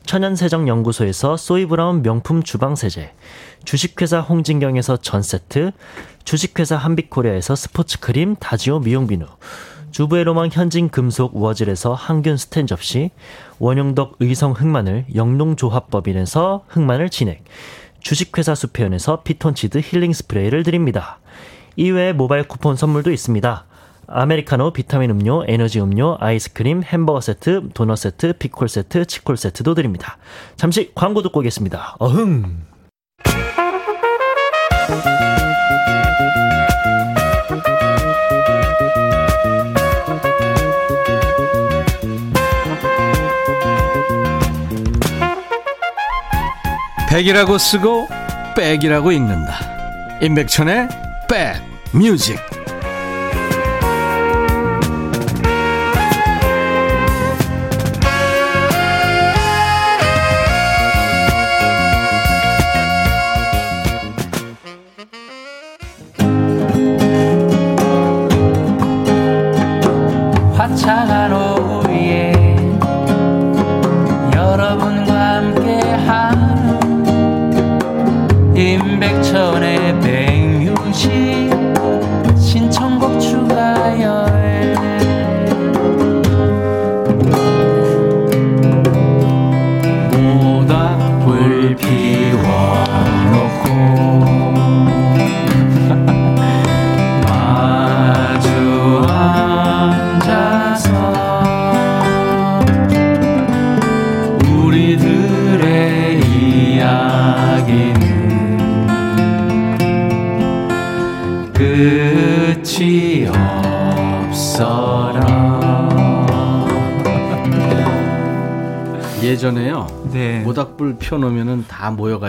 천연세정 연구소에서 소이브라운 명품 주방 세제, 주식회사 홍진경에서 전 세트, 주식회사 한빛코리아에서 스포츠 크림 다지오 미용 비누, 주부의 로망 현진 금속 우어질에서 항균 스텐 접시, 원용덕 의성 흑마늘 영농조합법인에서 흑마늘 진액, 주식회사 수페온에서 피톤치드 힐링 스프레이를 드립니다. 이외에 모바일 쿠폰 선물도 있습니다. 아메리카노, 비타민 음료, 에너지 음료, 아이스크림, 햄버거 세트, 도넛 세트, 피콜 세트, 치콜 세트도 드립니다. 잠시 광고 듣고 오겠습니다. 어흥! 백이라고 쓰고 백이라고 읽는다. 임백천의 백 뮤직.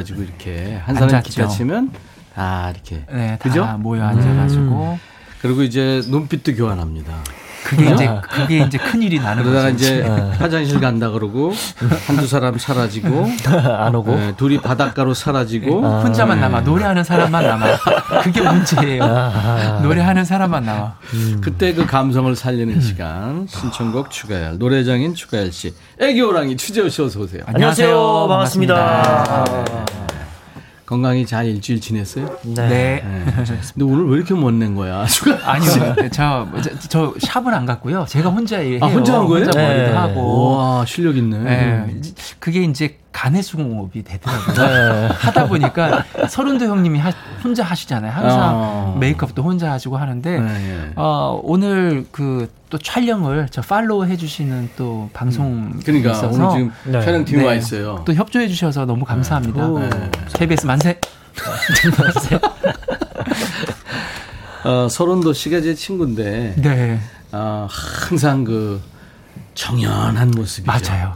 모여가지고 이렇게 한 앉았죠. 기타 치면 다 이렇게 네, 다 그죠? 모여 앉아가지고 그리고 이제 눈빛도 교환합니다. 그게 이제 그게 이제 큰 일이 나는 그러다가 거죠. 이제 화장실 간다 그러고 한두 사람 사라지고 *laughs* 안 오고. 네, 둘이 바닷가로 사라지고 혼자만 네. 남아 노래하는 사람만 남아 그게 문제예요. 노래하는 사람만 남아. 그때 그 감성을 살리는 시간 신청곡 추가열 노래장인 추가열 씨 애기호랑이 추재호 씨 어서 오세요. 안녕하세요. 반갑습니다. 건강히 잘 일주일 지냈어요? 네. 네. 근데 오늘 왜 이렇게 못 낸 거야? *laughs* 아니요, 저, 저, 저 샵을 안 갔고요. 제가 혼자 해요. 아, 혼자 한 거예요? 혼자 머리도 네. 하고. 와 실력 있네. 네. 그게 이제 간해수공업이 되더라고요. 네. 하다 보니까 서른도 형님이 하- 혼자 하시잖아요. 항상 어. 메이크업도 혼자 하시고 하는데 네, 네. 어, 오늘 그 또 촬영을 저 팔로우 해주시는 또 방송 그러니까 있어서 오늘 지금 네. 촬영팀이 네. 와 있어요. 또 협조해 주셔서 너무 감사합니다. 네. KBS 만세. 어, 서른도 씨가 제 친구인데 네, 어, 항상 그 정연한 모습이죠. 맞아요.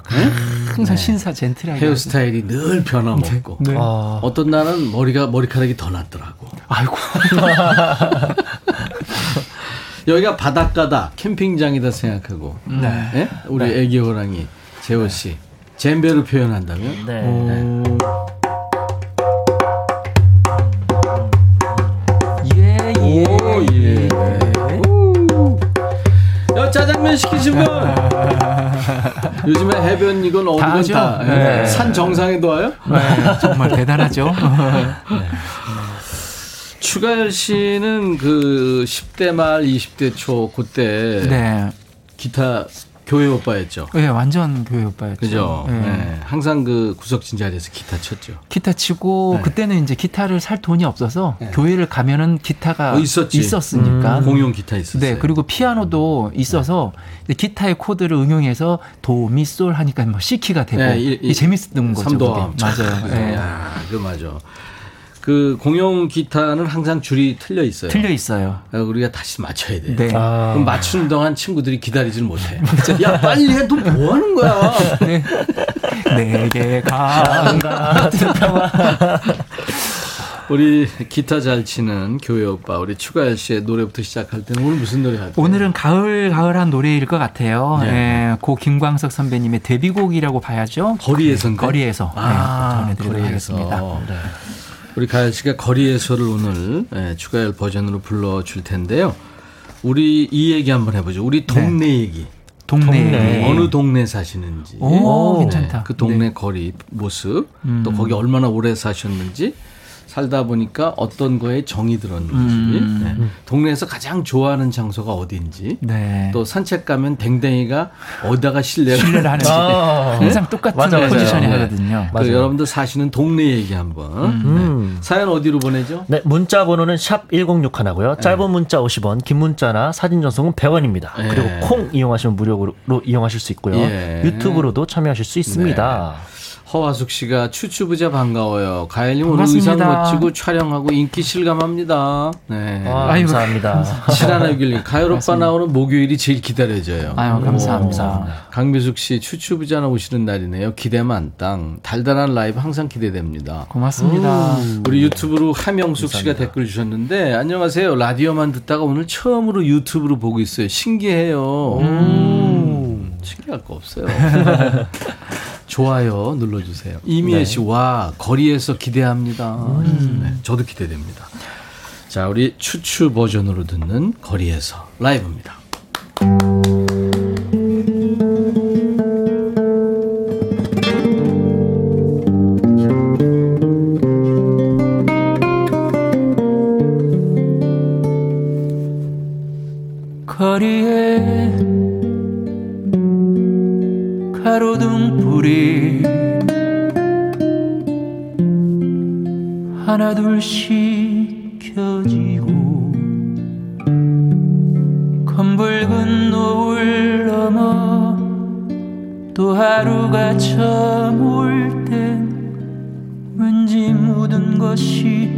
항상 신사 젠틀하게. 헤어스타일이 늘 변함없고 네. 아, 어떤 날은 머리가 머리카락이 더 났더라고. 아이고. *laughs* 여기가 바닷가다 캠핑장이다 생각하고 네. 예? 우리 애기 호랑이 재호 씨 잼베로 표현한다면 네. 예, 야, 짜장면 시키신 분! *laughs* 요즘에 해변 이건 어디건 하죠. 다. 예. 네. 산 정상에도 와요? 네, 정말 대단하죠. *laughs* 추가열 씨는 그 10대 말 20대 초 그때 네. 기타 교회 오빠였죠. 네, 완전 교회 오빠였죠. 그죠? 네. 네. 항상 그 구석진 자리에서 기타 쳤죠. 기타 치고 네. 그때는 이제 기타를 살 돈이 없어서 네. 교회를 가면은 기타가 어, 있었지. 있었으니까. 공용 기타 있었어요. 네, 그리고 피아노도 있어서 이제 기타의 코드를 응용해서 도, 미, 솔 하니까 뭐 C키가 되고 네, 이- 이게 재밌었던 거죠. 그게. 맞아요. 네. 야, 그 맞아. 그 공용 기타는 항상 줄이 틀려 있어요. 틀려 있어요. 어, 우리가 다시 맞춰야 돼. 네. 아, 그럼 맞추는 동안 친구들이 기다리질 못해. 야 빨리 해. 너 뭐 하는 거야? 네. *laughs* 내게 가. 같은 평화. 우리 기타 잘 치는 교회 오빠 우리 추가열 씨의 노래부터 시작할 때는 오늘 무슨 노래 할까요? 오늘은 가을 가을한 노래일 것 같아요. 네. 예, 고 김광석 선배님의 데뷔곡이라고 봐야죠. 거리에서 아, 네, 전해드리도록 거리에서. 하겠습니다. 네. 우리 가열 씨가 거리에서를 오늘 예, 추가열 버전으로 불러줄 텐데요. 우리 이 얘기 한번 해보죠. 우리 동네 얘기. 동네, 동네. 어느 동네 사시는지. 오, 네, 괜찮다. 그 동네 거리 모습. 음. 또 거기 얼마나 오래 사셨는지. 살다 보니까 어떤 거에 정이 들었는지. 음. 네. 동네에서 가장 좋아하는 장소가 어딘지. 네. 또 산책 가면 댕댕이가 어디다가 신뢰를 하는지 아. 항상 똑같은 맞아, 맞아요. 포지션이 네. 하거든요. 그 여러분들 사시는 동네 얘기 한번. 음. 네. 사연 어디로 보내죠? 네, 문자 번호는 샵 1061 하고요. 짧은 문자 50원, 긴 문자나 사진 전송은 100원입니다. 네. 그리고 콩 이용하시면 무료로 이용하실 수 있고요. 예. 유튜브로도 참여하실 수 있습니다. 허화숙 씨가 추추부자 반가워요. 가을님 오늘. 의상 멋지고 촬영하고 인기 실감합니다. 네. 아, 아이고, 감사합니다. *laughs* 칠하나길님 가을 오빠 나오는 목요일이 제일 기다려져요. 아유, 감사합니다. 강미숙 씨 추추부자 나오시는 날이네요. 기대 만땅. 달달한 라이브 항상 기대됩니다. 고맙습니다. 우리 유튜브로 하명숙 씨가 댓글 주셨는데 안녕하세요. 라디오만 듣다가 오늘 처음으로 유튜브로 보고 있어요. 신기해요. 음, 신기할 거 없어요. *laughs* 좋아요 눌러주세요. 이미애 씨, 와 거리에서 기대합니다. 네, 저도 기대됩니다. 자, 우리 추추 버전으로 듣는 거리에서 라이브입니다. 하나 둘씩 켜지고 검붉은 노을 넘어 또 하루가 저물 땐 왠지 모든 것이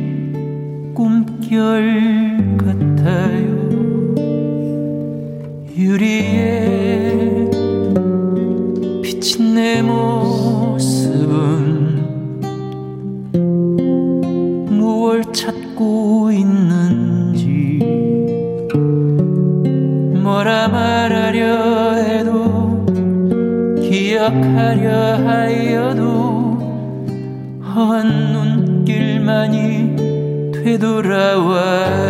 꿈결 같아요 기억하려 하여도 허한 눈길만이 되돌아와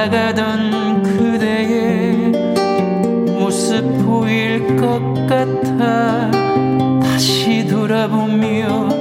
떠나가던 그대의 모습 보일 것 같아 다시 돌아보며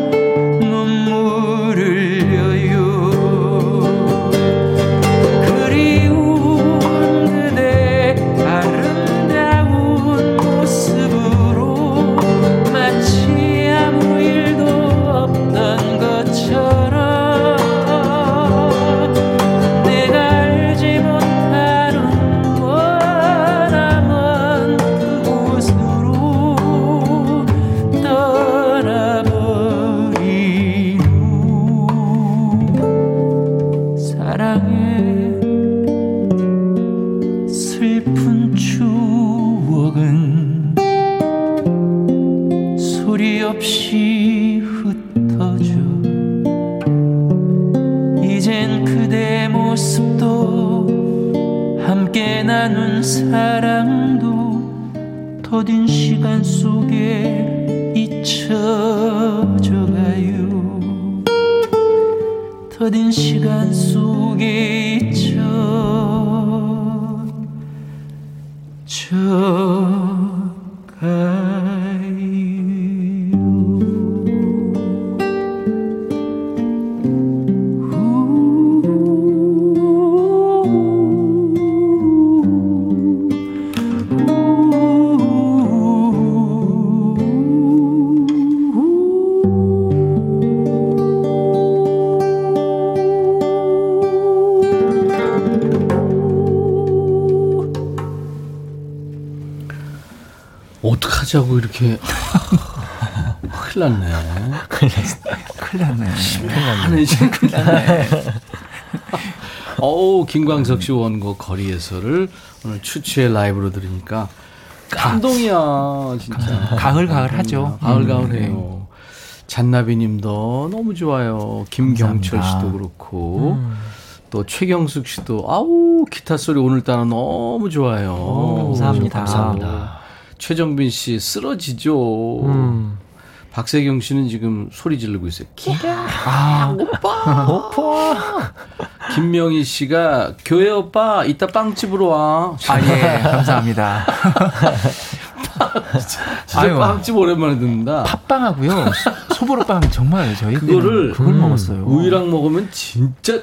이렇게 큰일 났네. 큰일 났네. 하는 시 큰일 났네. *laughs* 어우 김광석 씨 원곡 거리에서를 오늘 추추의 라이브로 들으니까 감동이야 진짜. 가을가을 하죠. 가을가을해요. 잔나비 님도 너무 좋아요. 김경철. 씨도 그렇고 또 최경숙 씨도 아우 기타 소리 오늘따라 너무 좋아요. 감사합니다. 감사합니다. 최정빈 씨 쓰러지죠. 음. 박세경 씨는 지금 소리 지르고 있어요. 기가 아, 오빠. 김명희 씨가 교회 오빠 이따 빵집으로 와. 아, 예, 감사합니다. 진짜 아유. 빵집 오랜만에 듣는다. 팥빵하고요. 소보로빵 정말 저희 그거를 그걸 음, 먹었어요. 우유랑 먹으면 진짜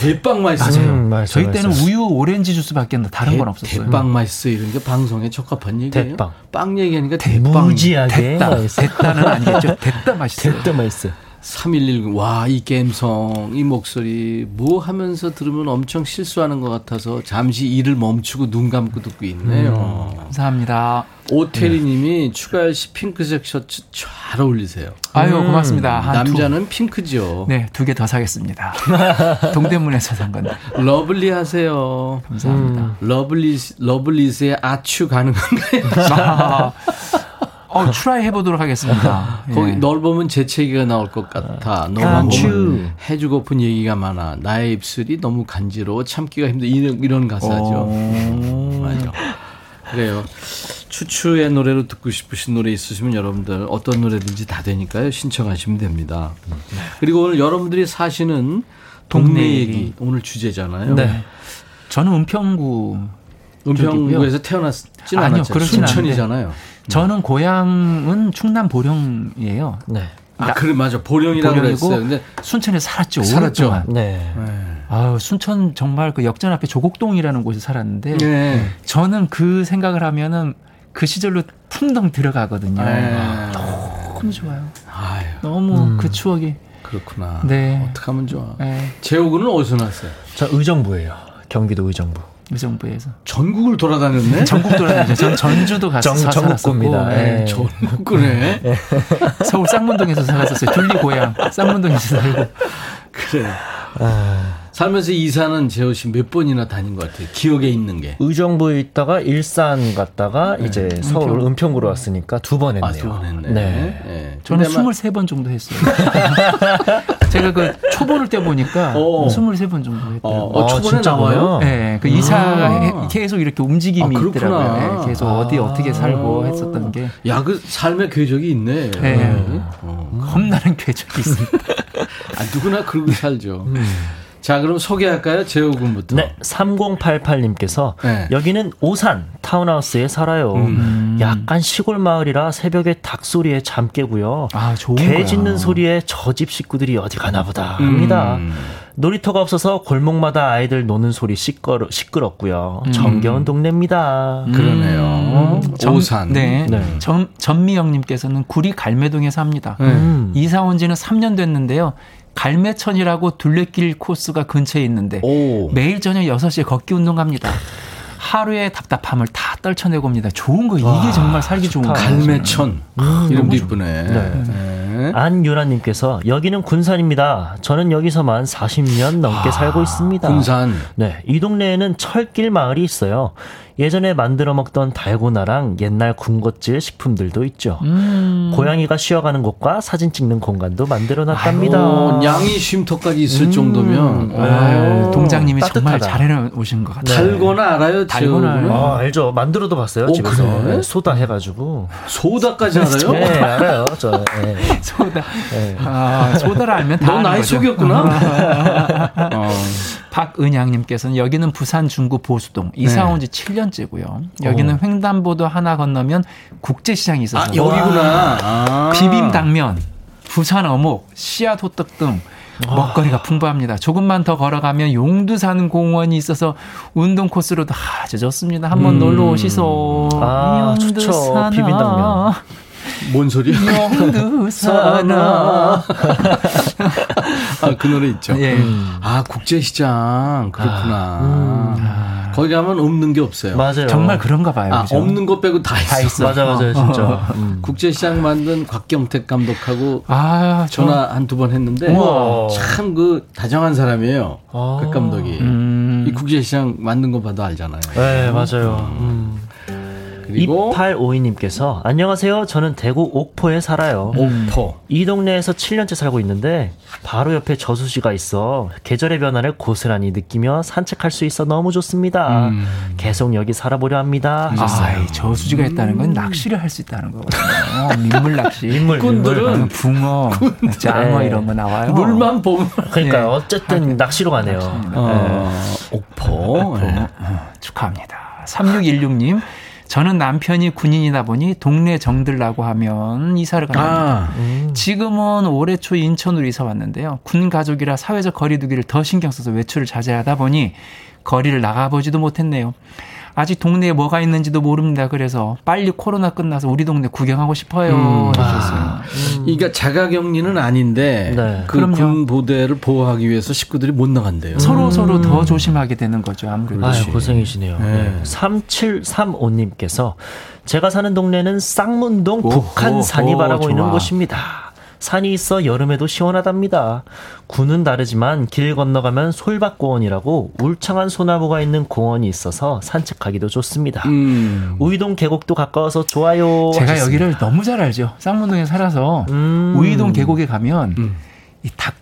대빵 맛있어요. 맞아요. 음, 맞아요, 저희 때는 맞아요. 우유 오렌지 주스밖에 다른 대- 건 없었어요. 대빵 맛있어 이런 게 방송에 적합한 얘기예요. 대빵. 빵 얘기하니까 대빵. 무지하게 됐다. 맛있어. 됐다는 아니겠죠. 됐다 맛있어요. 됐다 맛있어. 3119. 와, 이 감성, 이 목소리, 뭐 하면서 들으면 엄청 실수하는 것 같아서 잠시 일을 멈추고 눈 감고 듣고 있네요. 감사합니다. 오태리 님이 추가열 씨 핑크색 셔츠 잘 어울리세요. 아유 고맙습니다. 한 두- 남자는 핑크죠. 네, 두 개 더 사겠습니다. 동대문에서 산 건데. lovely 하세요. 감사합니다. 러블리, 러블리즈의 아추 가능한가요? *laughs* 아, 어, try 해보도록 하겠습니다. *laughs* 예. 거기 널 보면 재채기가 나올 것 같아. 너만 아추. 보면 해주고픈 얘기가 많아. 나의 입술이 너무 간지러워 참기가 힘들어. 이런, 이런 가사죠. 어, *laughs* 맞아. 그래요. 추추의 노래로 듣고 싶으신 노래 있으시면 여러분들 어떤 노래든지 다 되니까요. 신청하시면 됩니다. 그리고 오늘 여러분들이 사시는 동네 얘기. 오늘 주제잖아요. 네. 저는 은평구. 은평구에서 태어났진 아니요, 않았죠. 순천이잖아요. 저는 고향은 충남 보령이에요. 네. 아, 그래 맞아. 보령이라고 그랬어요. 근데 순천에 살았죠. 살았죠. 오랫동안. 네. 아우 순천 정말 그 역전 앞에 조곡동이라는 곳에 살았는데 네. 저는 그 생각을 하면은 그 시절로 풍덩 들어가거든요. 네. 너무 좋아요. 아유, 너무 그 추억이. 그렇구나. 네. 어떡하면 좋아. 네, 재호군은 어디서 났어요? 저 의정부예요. 경기도 의정부. 의정부에서 전국을 돌아다녔네. 전국 돌아다니죠. 전 전주도 가서 전국구입니다. 살았었고, 네. 예. 전국구네. *laughs* 서울 쌍문동에서 살았었어요. 둘리 고향 쌍문동에서 살고. 그래. 살면서 이사는 재호 씨 몇 번이나 다닌 것 같아요. 기억에 있는 게. 의정부에 있다가 일산 갔다가 이제 서울 은평구로 왔으니까 두 번 했네요. 아, 두번 했네. 네. 네. 저는 근데 아마 23번 정도 했어요. *laughs* 제가 그 초보를 때 보니까 어. 23번 정도 했더라고요. 어, 어, 아, 초반에 진짜로요? 나와요? 네, 그 이사가 아. 해- 계속 이렇게 움직임이 아. 있더라고요. 네, 계속 어디 어떻게 살고 했었던 게 야, 그 삶의 궤적이 있네. 네. 어. 겁나는 궤적이 있습니다. *laughs* 아, 누구나 그러고 살죠. 음. 자, 그럼 소개할까요? 재호 군부터. 네, 3088님께서 네. 여기는 오산 타운하우스에 살아요. 음. 약간 시골 마을이라 새벽에 닭 소리에 잠 깨고요. 아, 좋은 개 거야. 짖는 소리에 저 집 식구들이 어디 가나 보다 합니다. 음. 놀이터가 없어서 골목마다 아이들 노는 소리 시끄러, 시끄럽고요. 정겨운 동네입니다. 그러네요. 전- 오산. 네. 네. 전, 전미영님께서는 구리 갈매동에 삽니다. 음. 이사 온 지는 3년 됐는데요. 갈매천이라고 둘레길 코스가 근처에 있는데 오. 매일 저녁 6시에 걷기 운동 갑니다. 하루의 답답함을 다 떨쳐내고 옵니다. 좋은 거 이게 정말 살기 좋은 거. 갈매천. 이름도 이쁘네. 네. 안유라님께서 여기는 군산입니다. 저는 여기서만 40년 넘게 살고 있습니다. 군산. 네, 이 동네에는 철길 마을이 있어요. 예전에 만들어 먹던 달고나랑 옛날 군것질 식품들도 있죠. 음. 고양이가 쉬어가는 곳과 사진 찍는 공간도 만들어 놨답니다. 어, 양이 쉼터까지 있을 정도면. 아, 아유, 동장님이 정말 따뜻하다. 잘해 오신 것 같아요. 달고나 알아요? 달고나. 아, 알죠. 만들어도 봤어요, 오, 집에서. 그래? 네, 소다 해가지고. 소다까지 알아요? 네, 알아요. 저. 네. *laughs* 소다. 아, 소다를 알면 다 너 나이 거죠. 속였구나. 어. *laughs* 박은양님께서는 여기는 부산 중구 보수동 이사 네. 온지 7년 째고요. 여기는 횡단보도 하나 건너면 국제시장이 있어서 아, 여기구나. 아. 비빔 당면, 부산 어묵, 씨앗 호떡 등 먹거리가 풍부합니다. 조금만 더 걸어가면 용두산 공원이 있어서 운동 코스로도 아주 좋습니다. 한번 음. 놀러 오시소. 아, 좋죠. 비빔당면. 뭔 소리야? 용두산아. *laughs* 아, 그 노래 있죠. 예. 아, 국제시장. 그렇구나. 거기 가면 없는 게 없어요. 맞아요. 정말 그런가 봐요. 아? 없는 것 빼고 다 있어. 다 있어. 맞아, 맞아요, 진짜. 음. 국제시장 만든 곽경택 감독하고 아, 저- 전화 한두 번 했는데. 참 그 다정한 사람이에요. 아. 곽 감독이. 음. 이 국제시장 만든 거 봐도 알잖아요. 네, 맞아요. 음. 그리고 2852님께서 안녕하세요. 저는 대구 옥포에 살아요. 옥포. 이 동네에서 7년째 살고 있는데 바로 옆에 저수지가 있어 계절의 변화를 고스란히 느끼며 산책할 수 있어 너무 좋습니다. 음. 계속 여기 살아보려 합니다. 하셨어요. 아, 저수지가 있다는 건 낚시를 할 수 있다는 거거든요. 민물 낚시. *laughs* 민물, 꾼들은 어, 붕어, 장어 네. 이런 거 나와요. 물만 보면 그러니까 예. 어쨌든 낚시로 가네요. 어, 옥포. 예. 축하합니다. 3616님. 저는 남편이 군인이다 보니 동네 정들라고 하면 이사를 갑니다. 아, 지금은 올해 초 인천으로 이사 왔는데요. 군 가족이라 사회적 거리두기를 더 신경 써서 외출을 자제하다 보니 거리를 나가보지도 못했네요. 아직 동네에 뭐가 있는지도 모릅니다. 그래서 빨리 코로나 끝나서 우리 동네 구경하고 싶어요. 음. 해주셨어요. 그러니까 자가격리는 아닌데 네. 그 그럼요. 군 부대를 보호하기 위해서 식구들이 못 나간대요. 서로 서로 더 조심하게 되는 거죠. 아무래도. 아유, 고생이시네요. 네. 네. 3735님께서 제가 사는 동네는 쌍문동 오, 북한산이 오, 바라고. 있는 곳입니다. 산이 있어 여름에도 시원하답니다. 군은 다르지만 길 건너가면 솔밭공원이라고 울창한 소나무가 있는 공원이 있어서 산책하기도 좋습니다. 음. 우이동 계곡도 가까워서 좋아요. 제가 하셨습니다. 여기를 너무 잘 알죠. 쌍문동에 살아서 음. 우이동 계곡에 가면 음. 이 닭,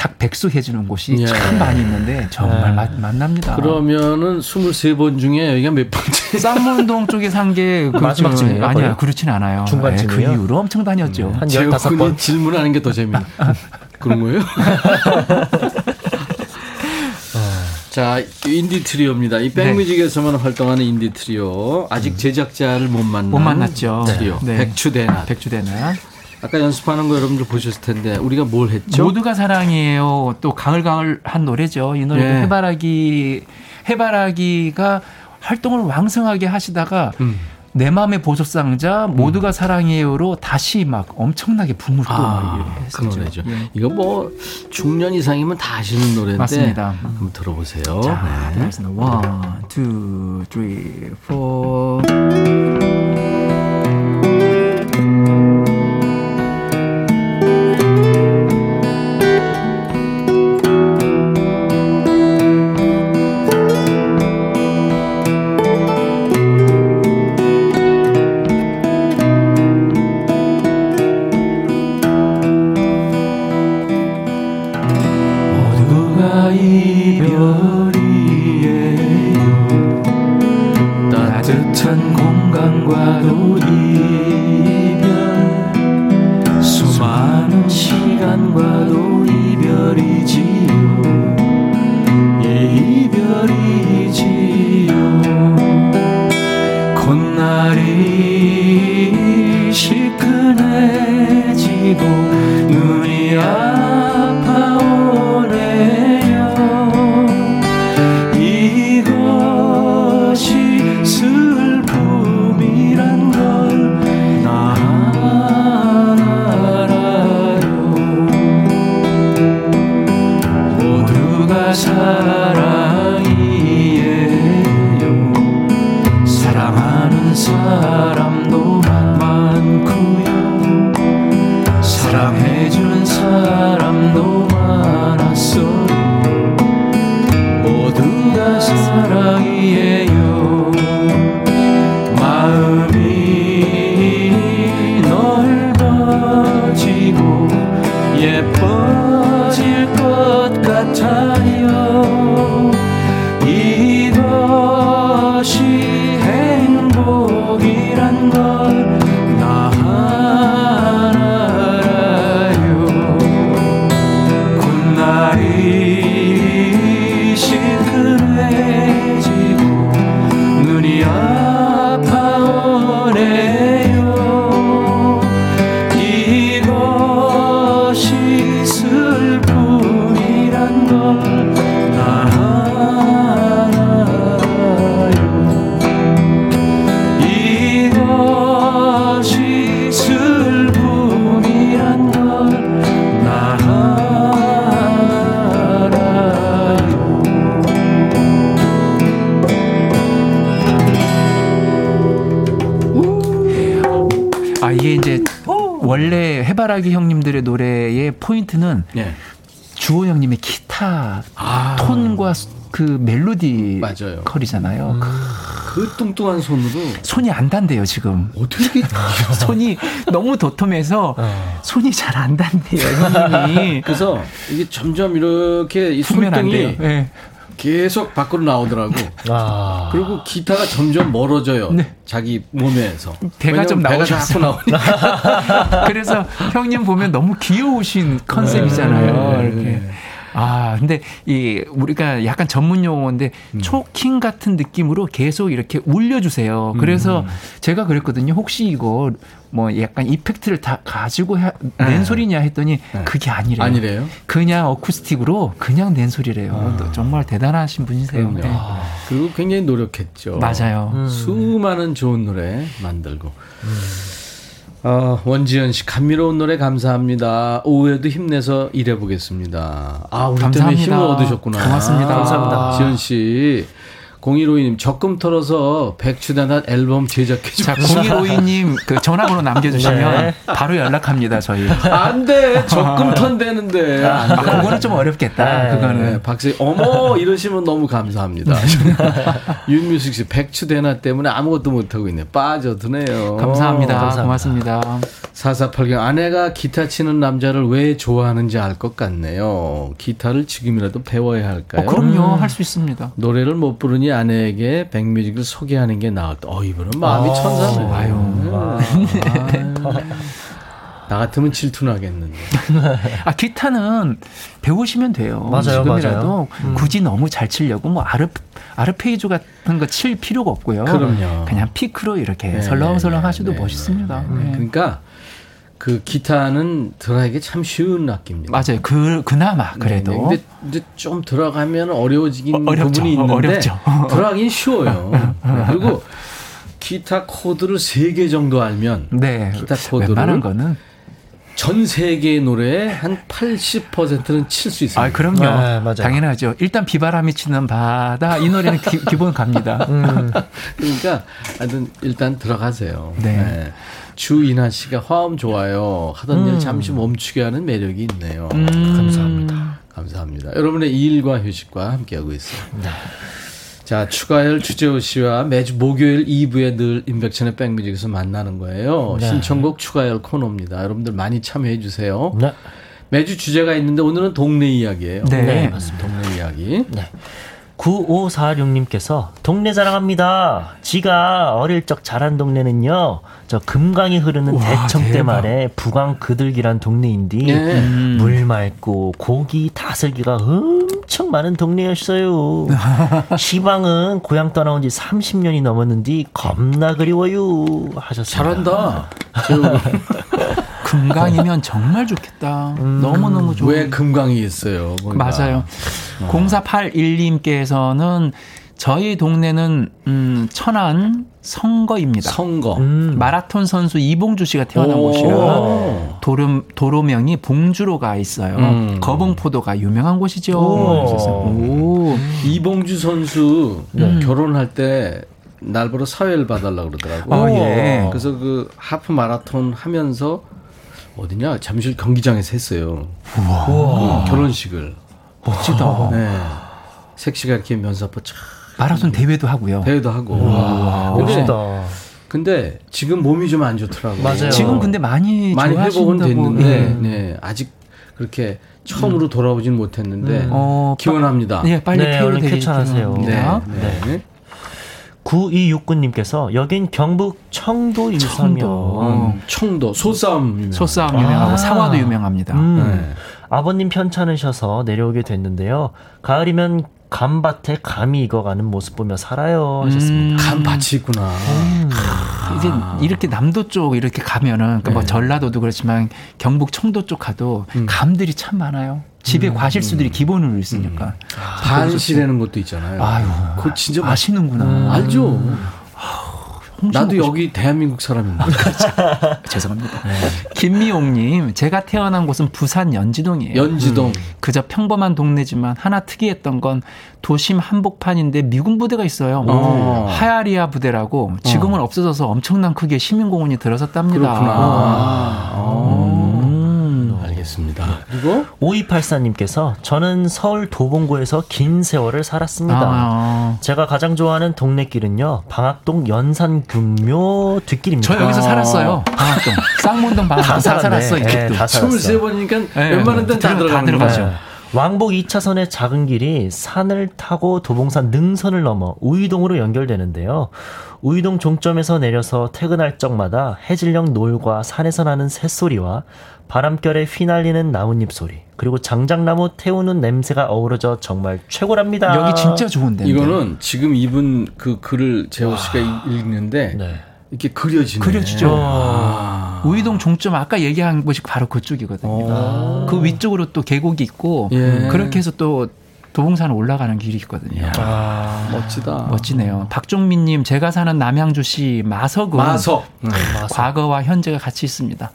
닭 백수 해 주는 곳이 예. 참 많이 있는데 정말 예. 맛, 만납니다. 그러면은 23번 중에 여기가 몇 번째? *laughs* 쌍문동 쪽에 산 게 *laughs* 마지막쯤이에요, 아니야 거의? 그렇진 않아요. 중간쯤이에요? 예, 그 이후로 엄청 다녔죠. 한 재호군이 15번. 질문하는 게 더 재밌네. *laughs* 그런 거예요? 자, 인디 트리오입니다. 이 백뮤직에서만 활동하는 인디 트리오. 아직 제작자를 못 만난 못 만났죠. 트리오. 네. 백추대나. 백주대는 아까 연습하는 거 여러분들 보셨을 텐데 우리가 뭘 했죠? 모두가 사랑이에요. 또 가을가을한 노래죠. 이 노래도 예. 해바라기 해바라기가 활동을 왕성하게 하시다가 음. 내 마음의 보석상자 모두가 사랑이에요로 다시 막 엄청나게 붐을 또 아, 그. 노래죠. 예. 이거 뭐 중년 이상이면 다 아시는 노래인데 맞습니다. 한번 들어보세요. 자, 네. one, two, 맞아요. 컬이잖아요. 그 뚱뚱한 손으로 손이 안 단대요 지금. 어떻게 *laughs* 손이 너무 도톰해서 손이 잘 안 단대요 형님이. *laughs* 그래서 이게 점점 이렇게 이 풀면 안 돼요. 손등이 네. 계속 밖으로 나오더라고. 아. 그리고 기타가 점점 멀어져요. 네. 자기 몸에서. 배가 좀 왜냐면 배가 나오셔서. 자꾸 나오니까. *laughs* 그래서 형님 보면 너무 귀여우신 컨셉이잖아요. 네. 이렇게. 아, 근데 이 우리가 약간 전문 용어인데 음. 초킹 같은 느낌으로 계속 이렇게 울려주세요. 그래서 음. 제가 그랬거든요. 혹시 이거 뭐 약간 이펙트를 다 가지고 해- 낸 네. 소리냐 했더니 네. 그게 아니래요. 아니래요? 그냥 어쿠스틱으로 그냥 낸 소리래요. 또 정말 대단하신 분이세요. 아. 네. 그리고 굉장히 노력했죠. 맞아요. 음. 수많은 좋은 노래 만들고. 어, 원지연 씨 감미로운 노래 감사합니다. 오후에도 힘내서 일해보겠습니다. 아 우리 때문에 감사합니다. 힘을 얻으셨구나. 고맙습니다. 감사합니다. 지연 씨. 0152님 적금 털어서 백추단한 앨범 제작해 자, 주세요. 0152님 그 전화번호 남겨주시면 네. 바로 연락합니다, 저희. 안돼 적금 턴되는데. 아, 그거는 좀 어렵겠다. 네. 그거는. 네, 박수 어머 이러시면 너무 감사합니다. *laughs* 윤뮤식 씨 백추대나 때문에 아무것도 못 하고 있네. 빠져드네요. 감사합니다. 감사합니다. 고맙습니다. 4480 아내가 기타 치는 남자를 왜 좋아하는지 알 것 같네요. 기타를 지금이라도 배워야 할까요? 어, 그럼요. 할수 있습니다. 노래를 못 부르니 아내에게 백뮤직을 소개하는 게 나았다. 어, 이분은 마음이 아, 천사네. 아유. 아유. 나 같으면 질투나겠는데. *laughs* 아, 기타는 배우시면 돼요. 맞아요, 지금이라도 맞아요. 굳이 너무 잘 치려고 뭐 아르, 아르페이조 같은 거 칠 필요가 없고요. 그럼요. 그냥 피크로 이렇게 네, 설렁설렁 네, 하셔도 네, 멋있습니다. 네, 네. 네. 그러니까 그 기타는 들어가기 참 쉬운 악기입니다. 맞아요. 그, 그나마 그래도. 네, 네. 근데 이제 좀 들어가면 어려워지긴 어, 어렵죠. 부분이 있는데 어렵죠. *laughs* 들어가긴 쉬워요. 네, 그리고 기타 코드를 세개 정도 알면 네. 기타 코드를 웬만한 거는. 전 세계의 노래의 한 80%는 칠 수 있습니다. 아, 그럼요. 네, 맞아요. 당연하죠. 일단 비바람이 치는 바다. 이 노래는 기, 본 갑니다. 음. *laughs* 그러니까 하여튼 일단 들어가세요. 네. 주인하 씨가 화음 좋아요. 하던 일 잠시 멈추게 하는 매력이 있네요. 음. 감사합니다. 감사합니다. 여러분의 일과 휴식과 함께하고 있어요. 자, 추가열 주재호 씨와 매주 목요일 2부에 늘 임백천의 백뮤직에서 만나는 거예요. 네. 신청곡 추가열 코너입니다. 여러분들 많이 참여해 주세요. 네. 매주 주제가 있는데 오늘은 동네 이야기예요. 네. 네, 맞습니다. 동네 이야기. 9546님께서 동네 자랑합니다. 지가 어릴 적 자란 동네는요. 저 금강이 흐르는 우와, 대청댐 대박. 아래 부강 그들기란 동네인데 네. 물 맑고 고기 다슬기가 엄청 많은 동네였어요. *laughs* 시방은 고향 떠나온 지 30년이 넘었는데 겁나 그리워요 하셨습니다. 잘한다. *laughs* 금강이면 *laughs* 정말 좋겠다. 너무너무 좋은. 왜 금강이 있어요? 거기가. 맞아요. 0481님께서는 저희 동네는 음, 천안 성거입니다. 선거. 음. 마라톤 선수 이봉주 씨가 태어난 오. 곳이라 도로, 도로명이 봉주로 가 있어요. 음. 거봉포도가 유명한 곳이죠. 오. 오. 이봉주 선수 음. 결혼할 때 날보러 사회를 봐달라 그러더라고. 아, 예. 그래서 그 하프 마라톤 하면서 어디냐 잠실 경기장에서 했어요. 음, 결혼식을. 멋지다. 네. 색시가 이렇게 면사포 촥 마라톤 대회도 하고요. 대회도 하고. 근데, 멋지다. 근데 지금 몸이 좀 안 좋더라고. 맞아요. 지금 근데 많이 많이 회복은. 됐는데 예. 네, 아직 그렇게 처음으로 돌아오진 못했는데 어, 기원합니다. 네, 빨리 네, 쾌차하세요. 네, 기원합니다. 네. 9269님께서 여긴 경북 청도 일사면 청도. 음, 청도 소싸움 유명. 소싸움 유명하고 아. 사과도 유명합니다. 음. 네. 아버님 편찮으셔서 내려오게 됐는데요. 가을이면 감밭에 감이 익어가는 모습 보며 살아요 하셨습니다. 간 밭이 있구나. 이제 이렇게 남도 쪽 이렇게 가면은 그뭐 네. 전라도도 그렇지만 경북 청도 쪽 가도 음. 감들이 참 많아요. 집에 과실수들이 기본으로 있으니까. 반시라는 것도 있잖아요. 아유, 그거 진짜 맛 아시는구나. 알죠. 홍시 나도 여기 대한민국 사람인데. *laughs* 죄송합니다. 김미옥님, 제가 태어난 곳은 부산 연지동이에요. 연지동. 그저 평범한 동네지만 하나 특이했던 건 도심 한복판인데 미군 부대가 있어요. 어. 하야리아 부대라고 지금은 없어져서 엄청난 크기의 시민공원이 들어섰답니다. 그렇구나. 어. 음. 알겠습니다. 그리고 5284님께서 저는 서울 도봉구에서 긴 세월을 살았습니다. 아, 제가 가장 좋아하는 동네 길은요. 방학동 연산금묘 뒷길입니다. 저 여기서 살았어요. 방학동. 쌍문동 방학동 다. 살았어, 이 예, 집도. 다 살았어. 23번이니까 네, 웬만한 데는 다 들어- 다 들어가죠. 네. 왕복 2차선의 작은 길이 산을 타고 도봉산 능선을 넘어 우이동으로 연결되는데요. 우이동 종점에서 내려서 퇴근할 적마다 해질녘 노을과 산에서 나는 새소리와 바람결에 휘날리는 나뭇잎 소리 그리고 장작나무 태우는 냄새가 어우러져 정말 최고랍니다. 여기 진짜 좋은데. 이거는 지금 입은 그 글을 재호 씨가 읽- 읽는데 네. 이렇게 그려지네. 그려지죠. 아. 우이동 종점 아까 얘기한 곳이 바로 그쪽이거든요. 그 위쪽으로 또 계곡이 있고 예. 그렇게 해서 또 도봉산 올라가는 길이 있거든요. 아, 멋지다. 멋지네요. 박종민님, 제가 사는 남양주시 마석은 마석. 음. 과거와 현재가 같이 있습니다.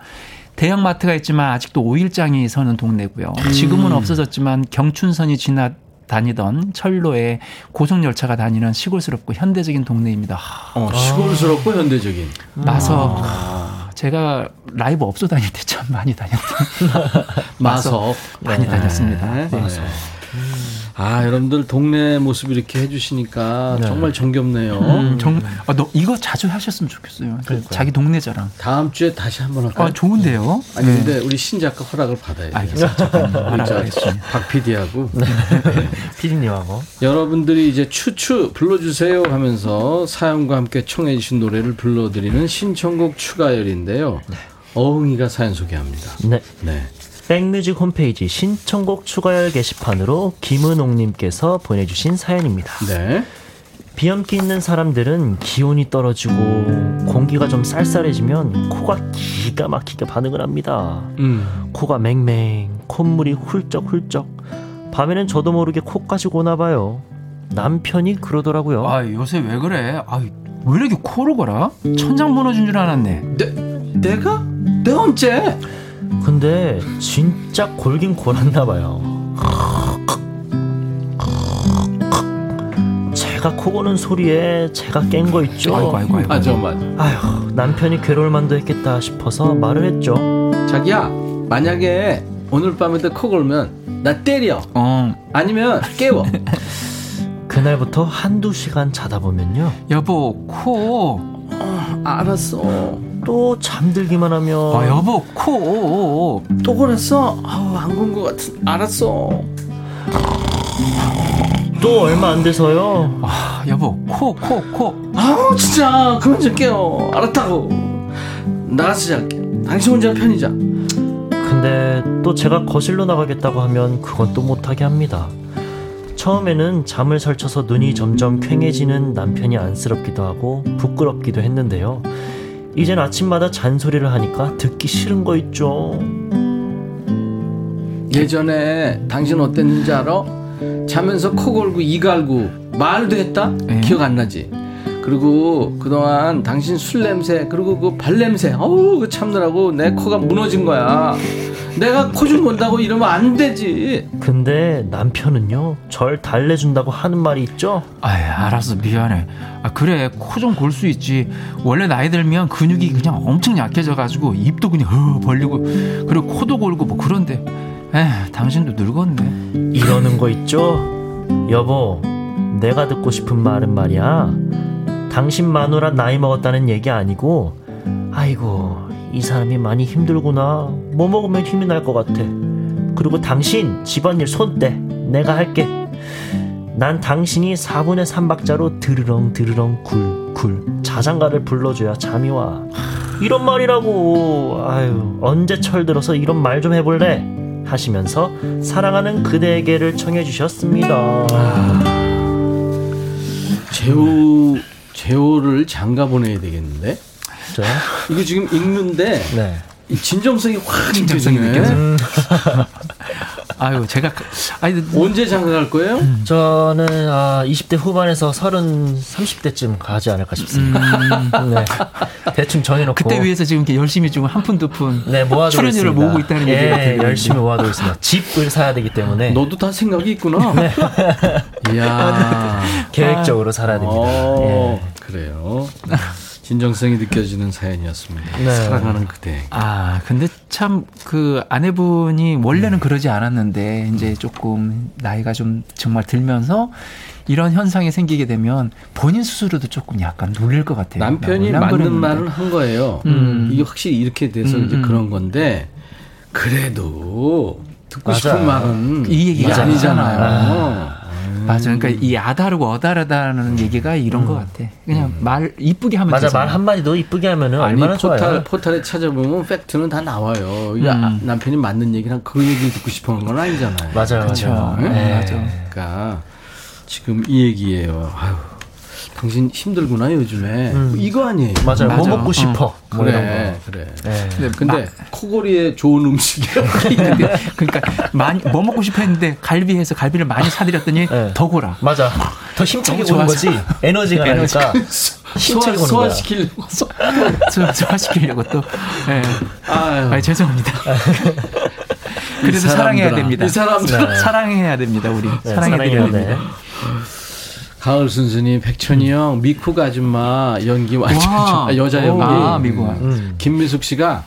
대형 마트가 있지만 아직도 오일장이 서는 동네고요. 지금은 없어졌지만 경춘선이 지나 다니던 철로에 고속열차가 다니는 시골스럽고 현대적인 동네입니다. 하, 어, 시골스럽고 현대적인. 마석. 제가 라이브 업소 다닐 때 참 많이 다녔던 *laughs* *laughs* 마석. 많이 다녔습니다. 네. 네. 네. 아, 여러분들 동네 모습 이렇게 해주시니까 정말 정겹네요. 음, 정, 아, 너 이거 자주 하셨으면 좋겠어요. 자기 동네 자랑. 다음 주에 다시 한번 할까요? 아, 좋은데요? 아니, 네. 근데 우리 신 작가 허락을 받아야 돼요. 알겠습니다. *laughs* 박 PD하고. *laughs* 피디님하고 여러분들이 이제 추추 불러주세요 하면서 사연과 함께 청해주신 노래를 불러드리는 신청곡 추가열인데요. 어흥이가 사연 소개합니다. 네. 네. 백뮤직 홈페이지 신청곡 추가열 게시판으로 김은옥님께서 보내주신 사연입니다. 네. 비염기 있는 사람들은 기온이 떨어지고 공기가 좀 쌀쌀해지면 코가 기가 막히게 반응을 합니다. 음. 코가 맹맹, 콧물이 훌쩍훌쩍. 밤에는 저도 모르게 코까지 고나 봐요. 남편이 그러더라고요. 아, 요새 왜 그래? 아, 왜 이렇게 코를 골아? 천장 무너진 줄 알았네. 내, 내가? 내가 언제? 근데 진짜 골긴 골았나 봐요. 제가 코 고는 소리에 제가 깬 거 있죠. 아이고, 아이고, 아이고. 아, 잠깐만. 아휴, 남편이 괴로울 만도 했겠다 싶어서 말을 했죠. 자기야, 만약에 오늘 밤에도 코 골면 나 때려. 어, 아니면 깨워. *laughs* 그날부터 한두 시간 자다 보면요. 여보, 코. 알았어. 또 잠들기만 하면 아, 여보, 코. 또 그랬어? 아우, 안군것 같은. 알았어. 또 얼마 안 돼서요. 아, 여보, 코, 코, 코. 아우, 진짜. 그만 좀 깨워. 알았다고. 나가서 잘게. 당신 혼자 편히자. 근데 또 제가 거실로 나가겠다고 하면 그건 또 못하게 합니다. 처음에는 잠을 설쳐서 눈이 점점 퀭해지는 남편이 안쓰럽기도 하고 부끄럽기도 했는데요. 이젠 아침마다 잔소리를 하니까 듣기 싫은 거 있죠. 예전에 당신 어땠는지 알아? 자면서 코 골고 이 갈고 말도 했다? 네. 기억 안 나지? 그리고 그동안 당신 술 냄새 그리고 그 발 냄새 어우 그 참느라고 내 코가 무너진 거야 내가 코좀 본다고 이러면 안 되지 근데 남편은요 절 달래준다고 하는 말이 있죠 아이, 알았어. 미안해. 아, 그래. 코 좀 골 수 있지. 원래 나이 들면 근육이 그냥 엄청 약해져가지고 입도 그냥 허 벌리고 그리고 코도 골고 뭐 그런데. 에 당신도 늙었네. 이러는 거 있죠 여보 내가 듣고 싶은 말은 말이야 당신 마누라 나이 먹었다는 얘기 아니고 아이고 이 사람이 많이 힘들구나. 뭐 먹으면 힘이 날 것 같아. 그리고 당신 집안일 손떼 내가 할게. 난 당신이 4분의 3박자로 드르렁 드르렁 굴굴 자장가를 불러줘야 잠이 와. 이런 말이라고. 아유 언제 철들어서 이런 말 좀 해볼래? 하시면서 사랑하는 그대에게를 청해 주셨습니다. 제호 제호를 장가 보내야 되겠는데 자, 이거 지금 읽는데 네. 이 진정성이 확 진정성이 느껴지네. *laughs* 아유, 제가 그- 아니 언제 장가 갈 거예요? 저는 아, 20대 후반에서 30, 30대쯤 가지 않을까 싶습니다. 네. 대충 정해놓고 그때 위해서 지금 이렇게 열심히 지금 한 푼 두 푼. 네, 모아두고 출연료를. 모으고 있다는 예, 얘기가 들리는데. 열심히 모아두고 있습니다. 집을 사야 되기 때문에 너도 다 생각이 있구나. 이야. *laughs* 계획적으로 살아야 됩니다. 어, 예. 그래요. 진정성이 느껴지는 사연이었습니다. 네. 사랑하는 그대. 아, 근데 참 그 아내분이 음. 원래는 그러지 않았는데 이제 조금 나이가 좀 정말 들면서 이런 현상이 생기게 되면 본인 스스로도 조금 약간 놀릴 것 같아요. 남편이 나 맞는. 말을 한 거예요. 음. 이게 확실히 이렇게 돼서 음, 이제 음. 그런 건데 그래도 듣고 맞아. 싶은 말은 이 얘기가 아니잖아요. 아니잖아요. 맞아. 그러니까 이 아다르고 어다르다는 얘기가 이런 것 같아. 그냥 말 이쁘게 하면 맞아 되잖아. 말 한마디도 이쁘게 하면은 아니 얼마나 포탈 좋아요. 포탈에 찾아보면 팩트는 다 나와요. 음. 아, 남편이 맞는 얘기랑 그 얘기 듣고 싶은 건 아니잖아요. 맞아요. 그쵸. 맞아요. 네? 네. 맞아. 그러니까 지금 이 얘기예요. 아유, 당신 힘들구나 요즘에. 음. 이거 아니에요. 맞아요. 뭐 맞아. 먹고 싶어. 뭐 이런 그래, 거. 그래. 네. 근데, 근데 코골이에 좋은 음식이야. 근데 *laughs* 그러니까 많이 뭐 먹고 싶어 했는데 갈비해서 갈비를 많이 사드렸더니 네. 더 고라. 맞아. 더 힘차게 오는. 거지. 에너지가 *laughs* 에너지. 나니까 소화, 힘차게. 소화시키려고. 소- 소화시키려고 또. 예. 아유. 아 죄송합니다. 그래서 이 사랑해야. 됩니다. 이 사람들아. 네. 사랑해야 됩니다. 우리 네, 사랑해야 사랑해야 됩니다. 돼. 가을 순순이 백천이 형 미쿡 아줌마 연기 완전 와. 아, 여자 연기. 아, 미국. 음. 김민숙 씨가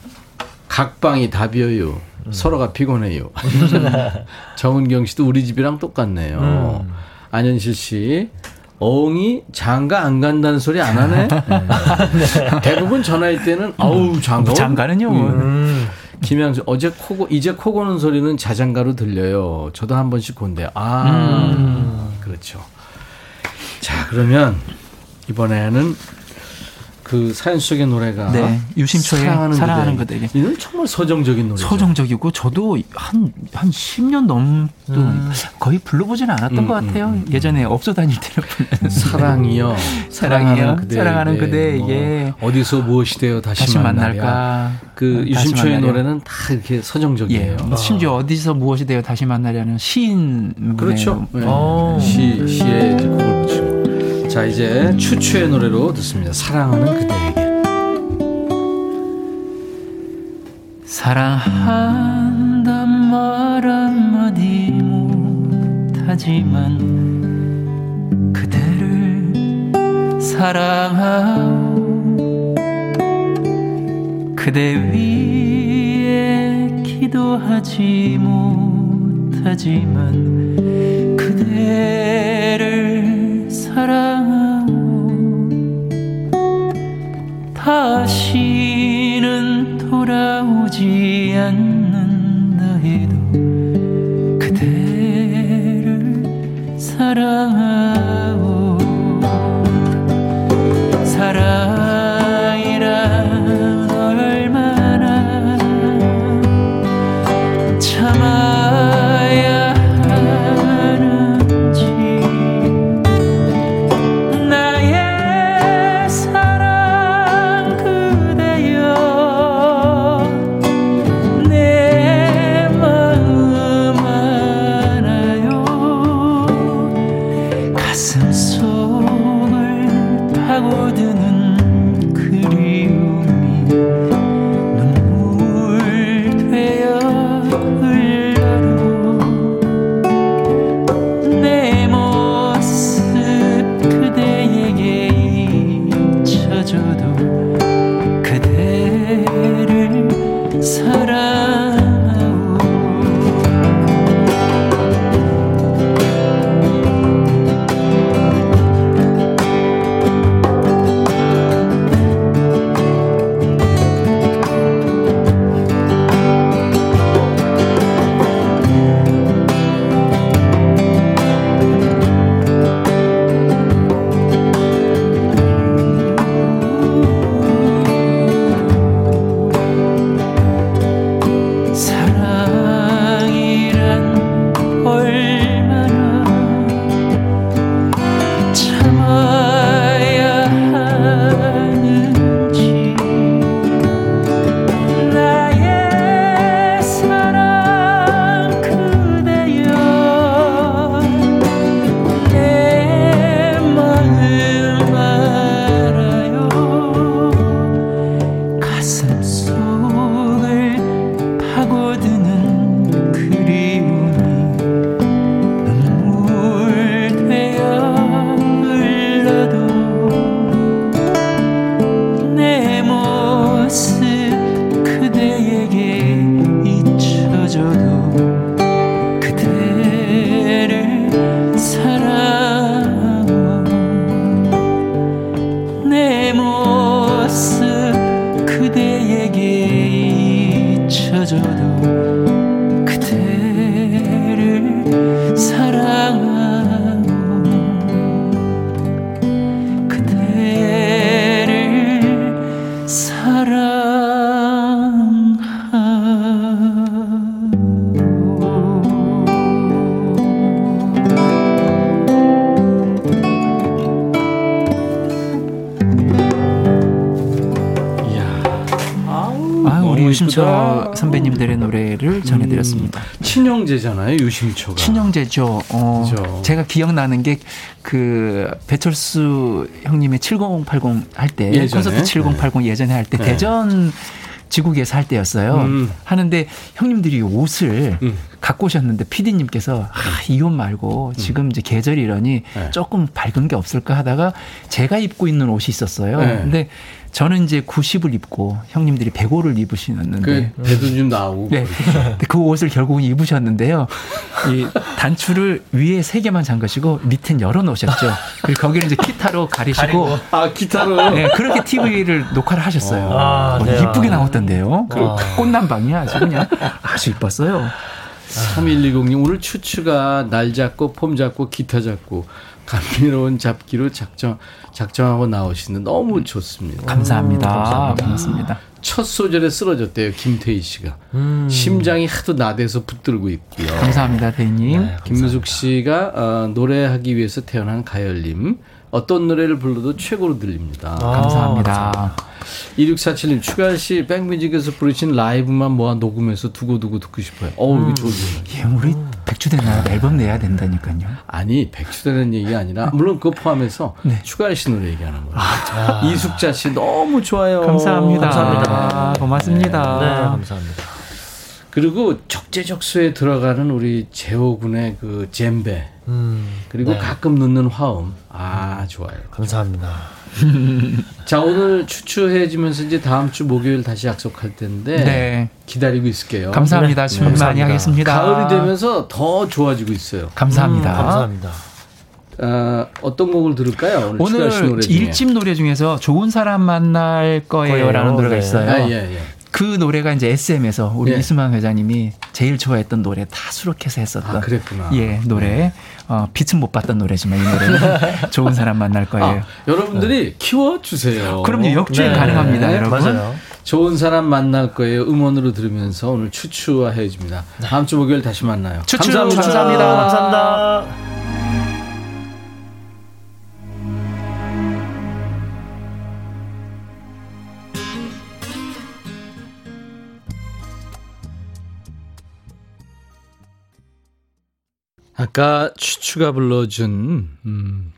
각방이 다 비어요. 서로가 피곤해요. *laughs* 정은경 씨도 우리 집이랑 똑같네요. 음. 안현실 씨. 어흥이 장가 안 간다는 소리 안 하네? *laughs* 네. *laughs* 대부분 전화할 때는 아우 장가 장가는요. 뭐. 음. 김양수 어제 코고 이제 코 고는 소리는 자장가로 들려요. 저도 한 번씩 곤대요. 아 음. 그렇죠. 자 그러면 이번에는 그 사연 속의 노래가 네, 유심초의 사랑하는 그대에게. 이는 정말 서정적인 노래죠. 서정적이고 저도 한 한 10년 넘도 거의 불러보지는 않았던 음, 것 같아요. 예전에 업소 다닐 때는 불렀는데. *laughs* 사랑이요. *laughs* 사랑이요. 사랑하는 그대에게 뭐 어디서 무엇이 되어 다시, 다시 만날까. 만날까. 그 다시 유심초의 만나려. 노래는 다 이렇게 예. 서정적이에요. 뭐 심지어 어디서 무엇이 되어 다시 만나려는 시인 그렇죠. 네. 어. 시, 시에 곡을 붙이고. 자, 이제 추추의 노래로 듣습니다. 사랑하는 그대에게. 사랑한단 말 한마디 못하지만 그대를 사랑하오 그대 위에 기도하지 못하지만 그대를 사랑하오 다시는 돌아오지 않는 친형제잖아요, 유심초가. 친형제죠. 어, 그죠. 제가 기억나는 게 그 배철수 형님의 7080 할때 예전에? 콘서트 7080 예전에 할때 네. 대전 지국에서 할 때였어요. 음. 하는데 형님들이 옷을 음. 갖고 오셨는데 PD님께서 아, 이 옷 말고 지금 이제 계절이 이러니 네. 조금 밝은 게 없을까 하다가 제가 입고 있는 옷이 있었어요. 네. 근데 저는 이제 90을 입고 형님들이 105를 입으시는데 그 배도 좀 나오고. 네. 그 옷을 결국은 입으셨는데요. 이 단추를 위에 세 개만 잠그시고 밑엔 열어 놓으셨죠. 그리고 거기를 이제 기타로 가리시고. 아, 기타로. 네, 그렇게 TV를 녹화를 하셨어요. 아, 어, 네. 이쁘게 나왔던데요. 그 아. 꽃남방이 아주 그냥 아주 이뻤어요. 3110님, 오늘 추추가 날 잡고 폼 잡고 기타 잡고 감미로운 잡기로 작정, 작정하고 나오시는데 너무 좋습니다. 감사합니다. 반갑습니다. 첫 소절에 쓰러졌대요, 김태희 씨가. 심장이 하도 나대서 붙들고 있고요. 감사합니다, 대님. 네. 김무숙 씨가 어, 노래하기 위해서 태어난 가열님. 어떤 노래를 불러도 최고로 들립니다. 아, 감사합니다. 2647님, 추가할 씨 백뮤직에서 부르신 라이브만 모아 녹음해서 두고두고 듣고 싶어요. 어우, 이거 좋네요. 예, 우리 백주대나 앨범 내야 된다니까요. 아니, 백수되는 얘기 아니라, 물론 그거 포함해서 네. 추가할 씨 노래 얘기하는 거예요. 이숙자 씨 너무 좋아요. 감사합니다. 감사합니다. 고맙습니다. 네, 감사합니다. 그리고 적재적소에 들어가는 우리 재호 군의 그 젬베. 음, 그리고 네. 가끔 넣는 화음. 아, 좋아요. 감사합니다. *laughs* 자, 오늘 추추해지면서 이제 다음 주 목요일 다시 약속할 텐데. 네. 기다리고 있을게요. 감사합니다. 네, 질문 많이. 하겠습니다. 가을이 되면서 더 좋아지고 있어요. 감사합니다. 음, 감사합니다. 아, 어떤 곡을 들을까요? 오늘, 오늘 노래. 일집 노래 중에서 좋은 사람 만날 거예요라는 거예요. 노래가 네. 있어요. 아, 예, 예. 그 노래가 이제 SM에서 우리 예. 이수만 회장님이 제일 좋아했던 노래 다 수록해서 했었던 아, 그랬구나. 예 노래 어, 빛은 못 봤던 노래지만 이 노래는 *laughs* 좋은 사람 만날 거예요. 아, 여러분들이 키워 주세요. 그럼요 역주행 네. 가능합니다, 여러분. 맞아요. 좋은 사람 만날 거예요. 음원으로 들으면서 오늘 추추와 헤어집니다. 다음 주 목요일 다시 만나요. 추추, 감사합니다. 감사합니다. 감사합니다. 아까 추추가 불러준 음,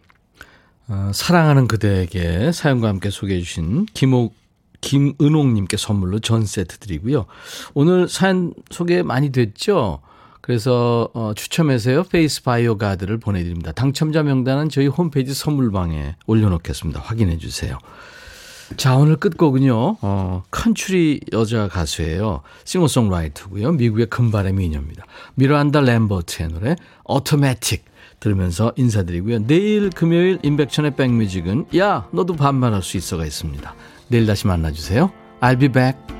어, 사랑하는 그대에게 사연과 함께 소개해 주신 김옥 김은옥님께 선물로 전 세트 드리고요. 오늘 사연 소개 많이 됐죠? 그래서 어, 추첨해서요 페이스 바이오 가드를 보내드립니다. 당첨자 명단은 저희 홈페이지 선물방에 올려놓겠습니다. 확인해 주세요. 자 오늘 끝곡은요 어, 컨츄리 여자 가수예요. 싱어송라이터고요. 미국의 금발의 미녀입니다. 미란다 램버트의 노래 오토매틱 들으면서 인사드리고요. 내일 금요일 인백천의 백뮤직은 야 너도 반말할 수 있어가 있습니다. 내일 다시 만나주세요. I'll be back.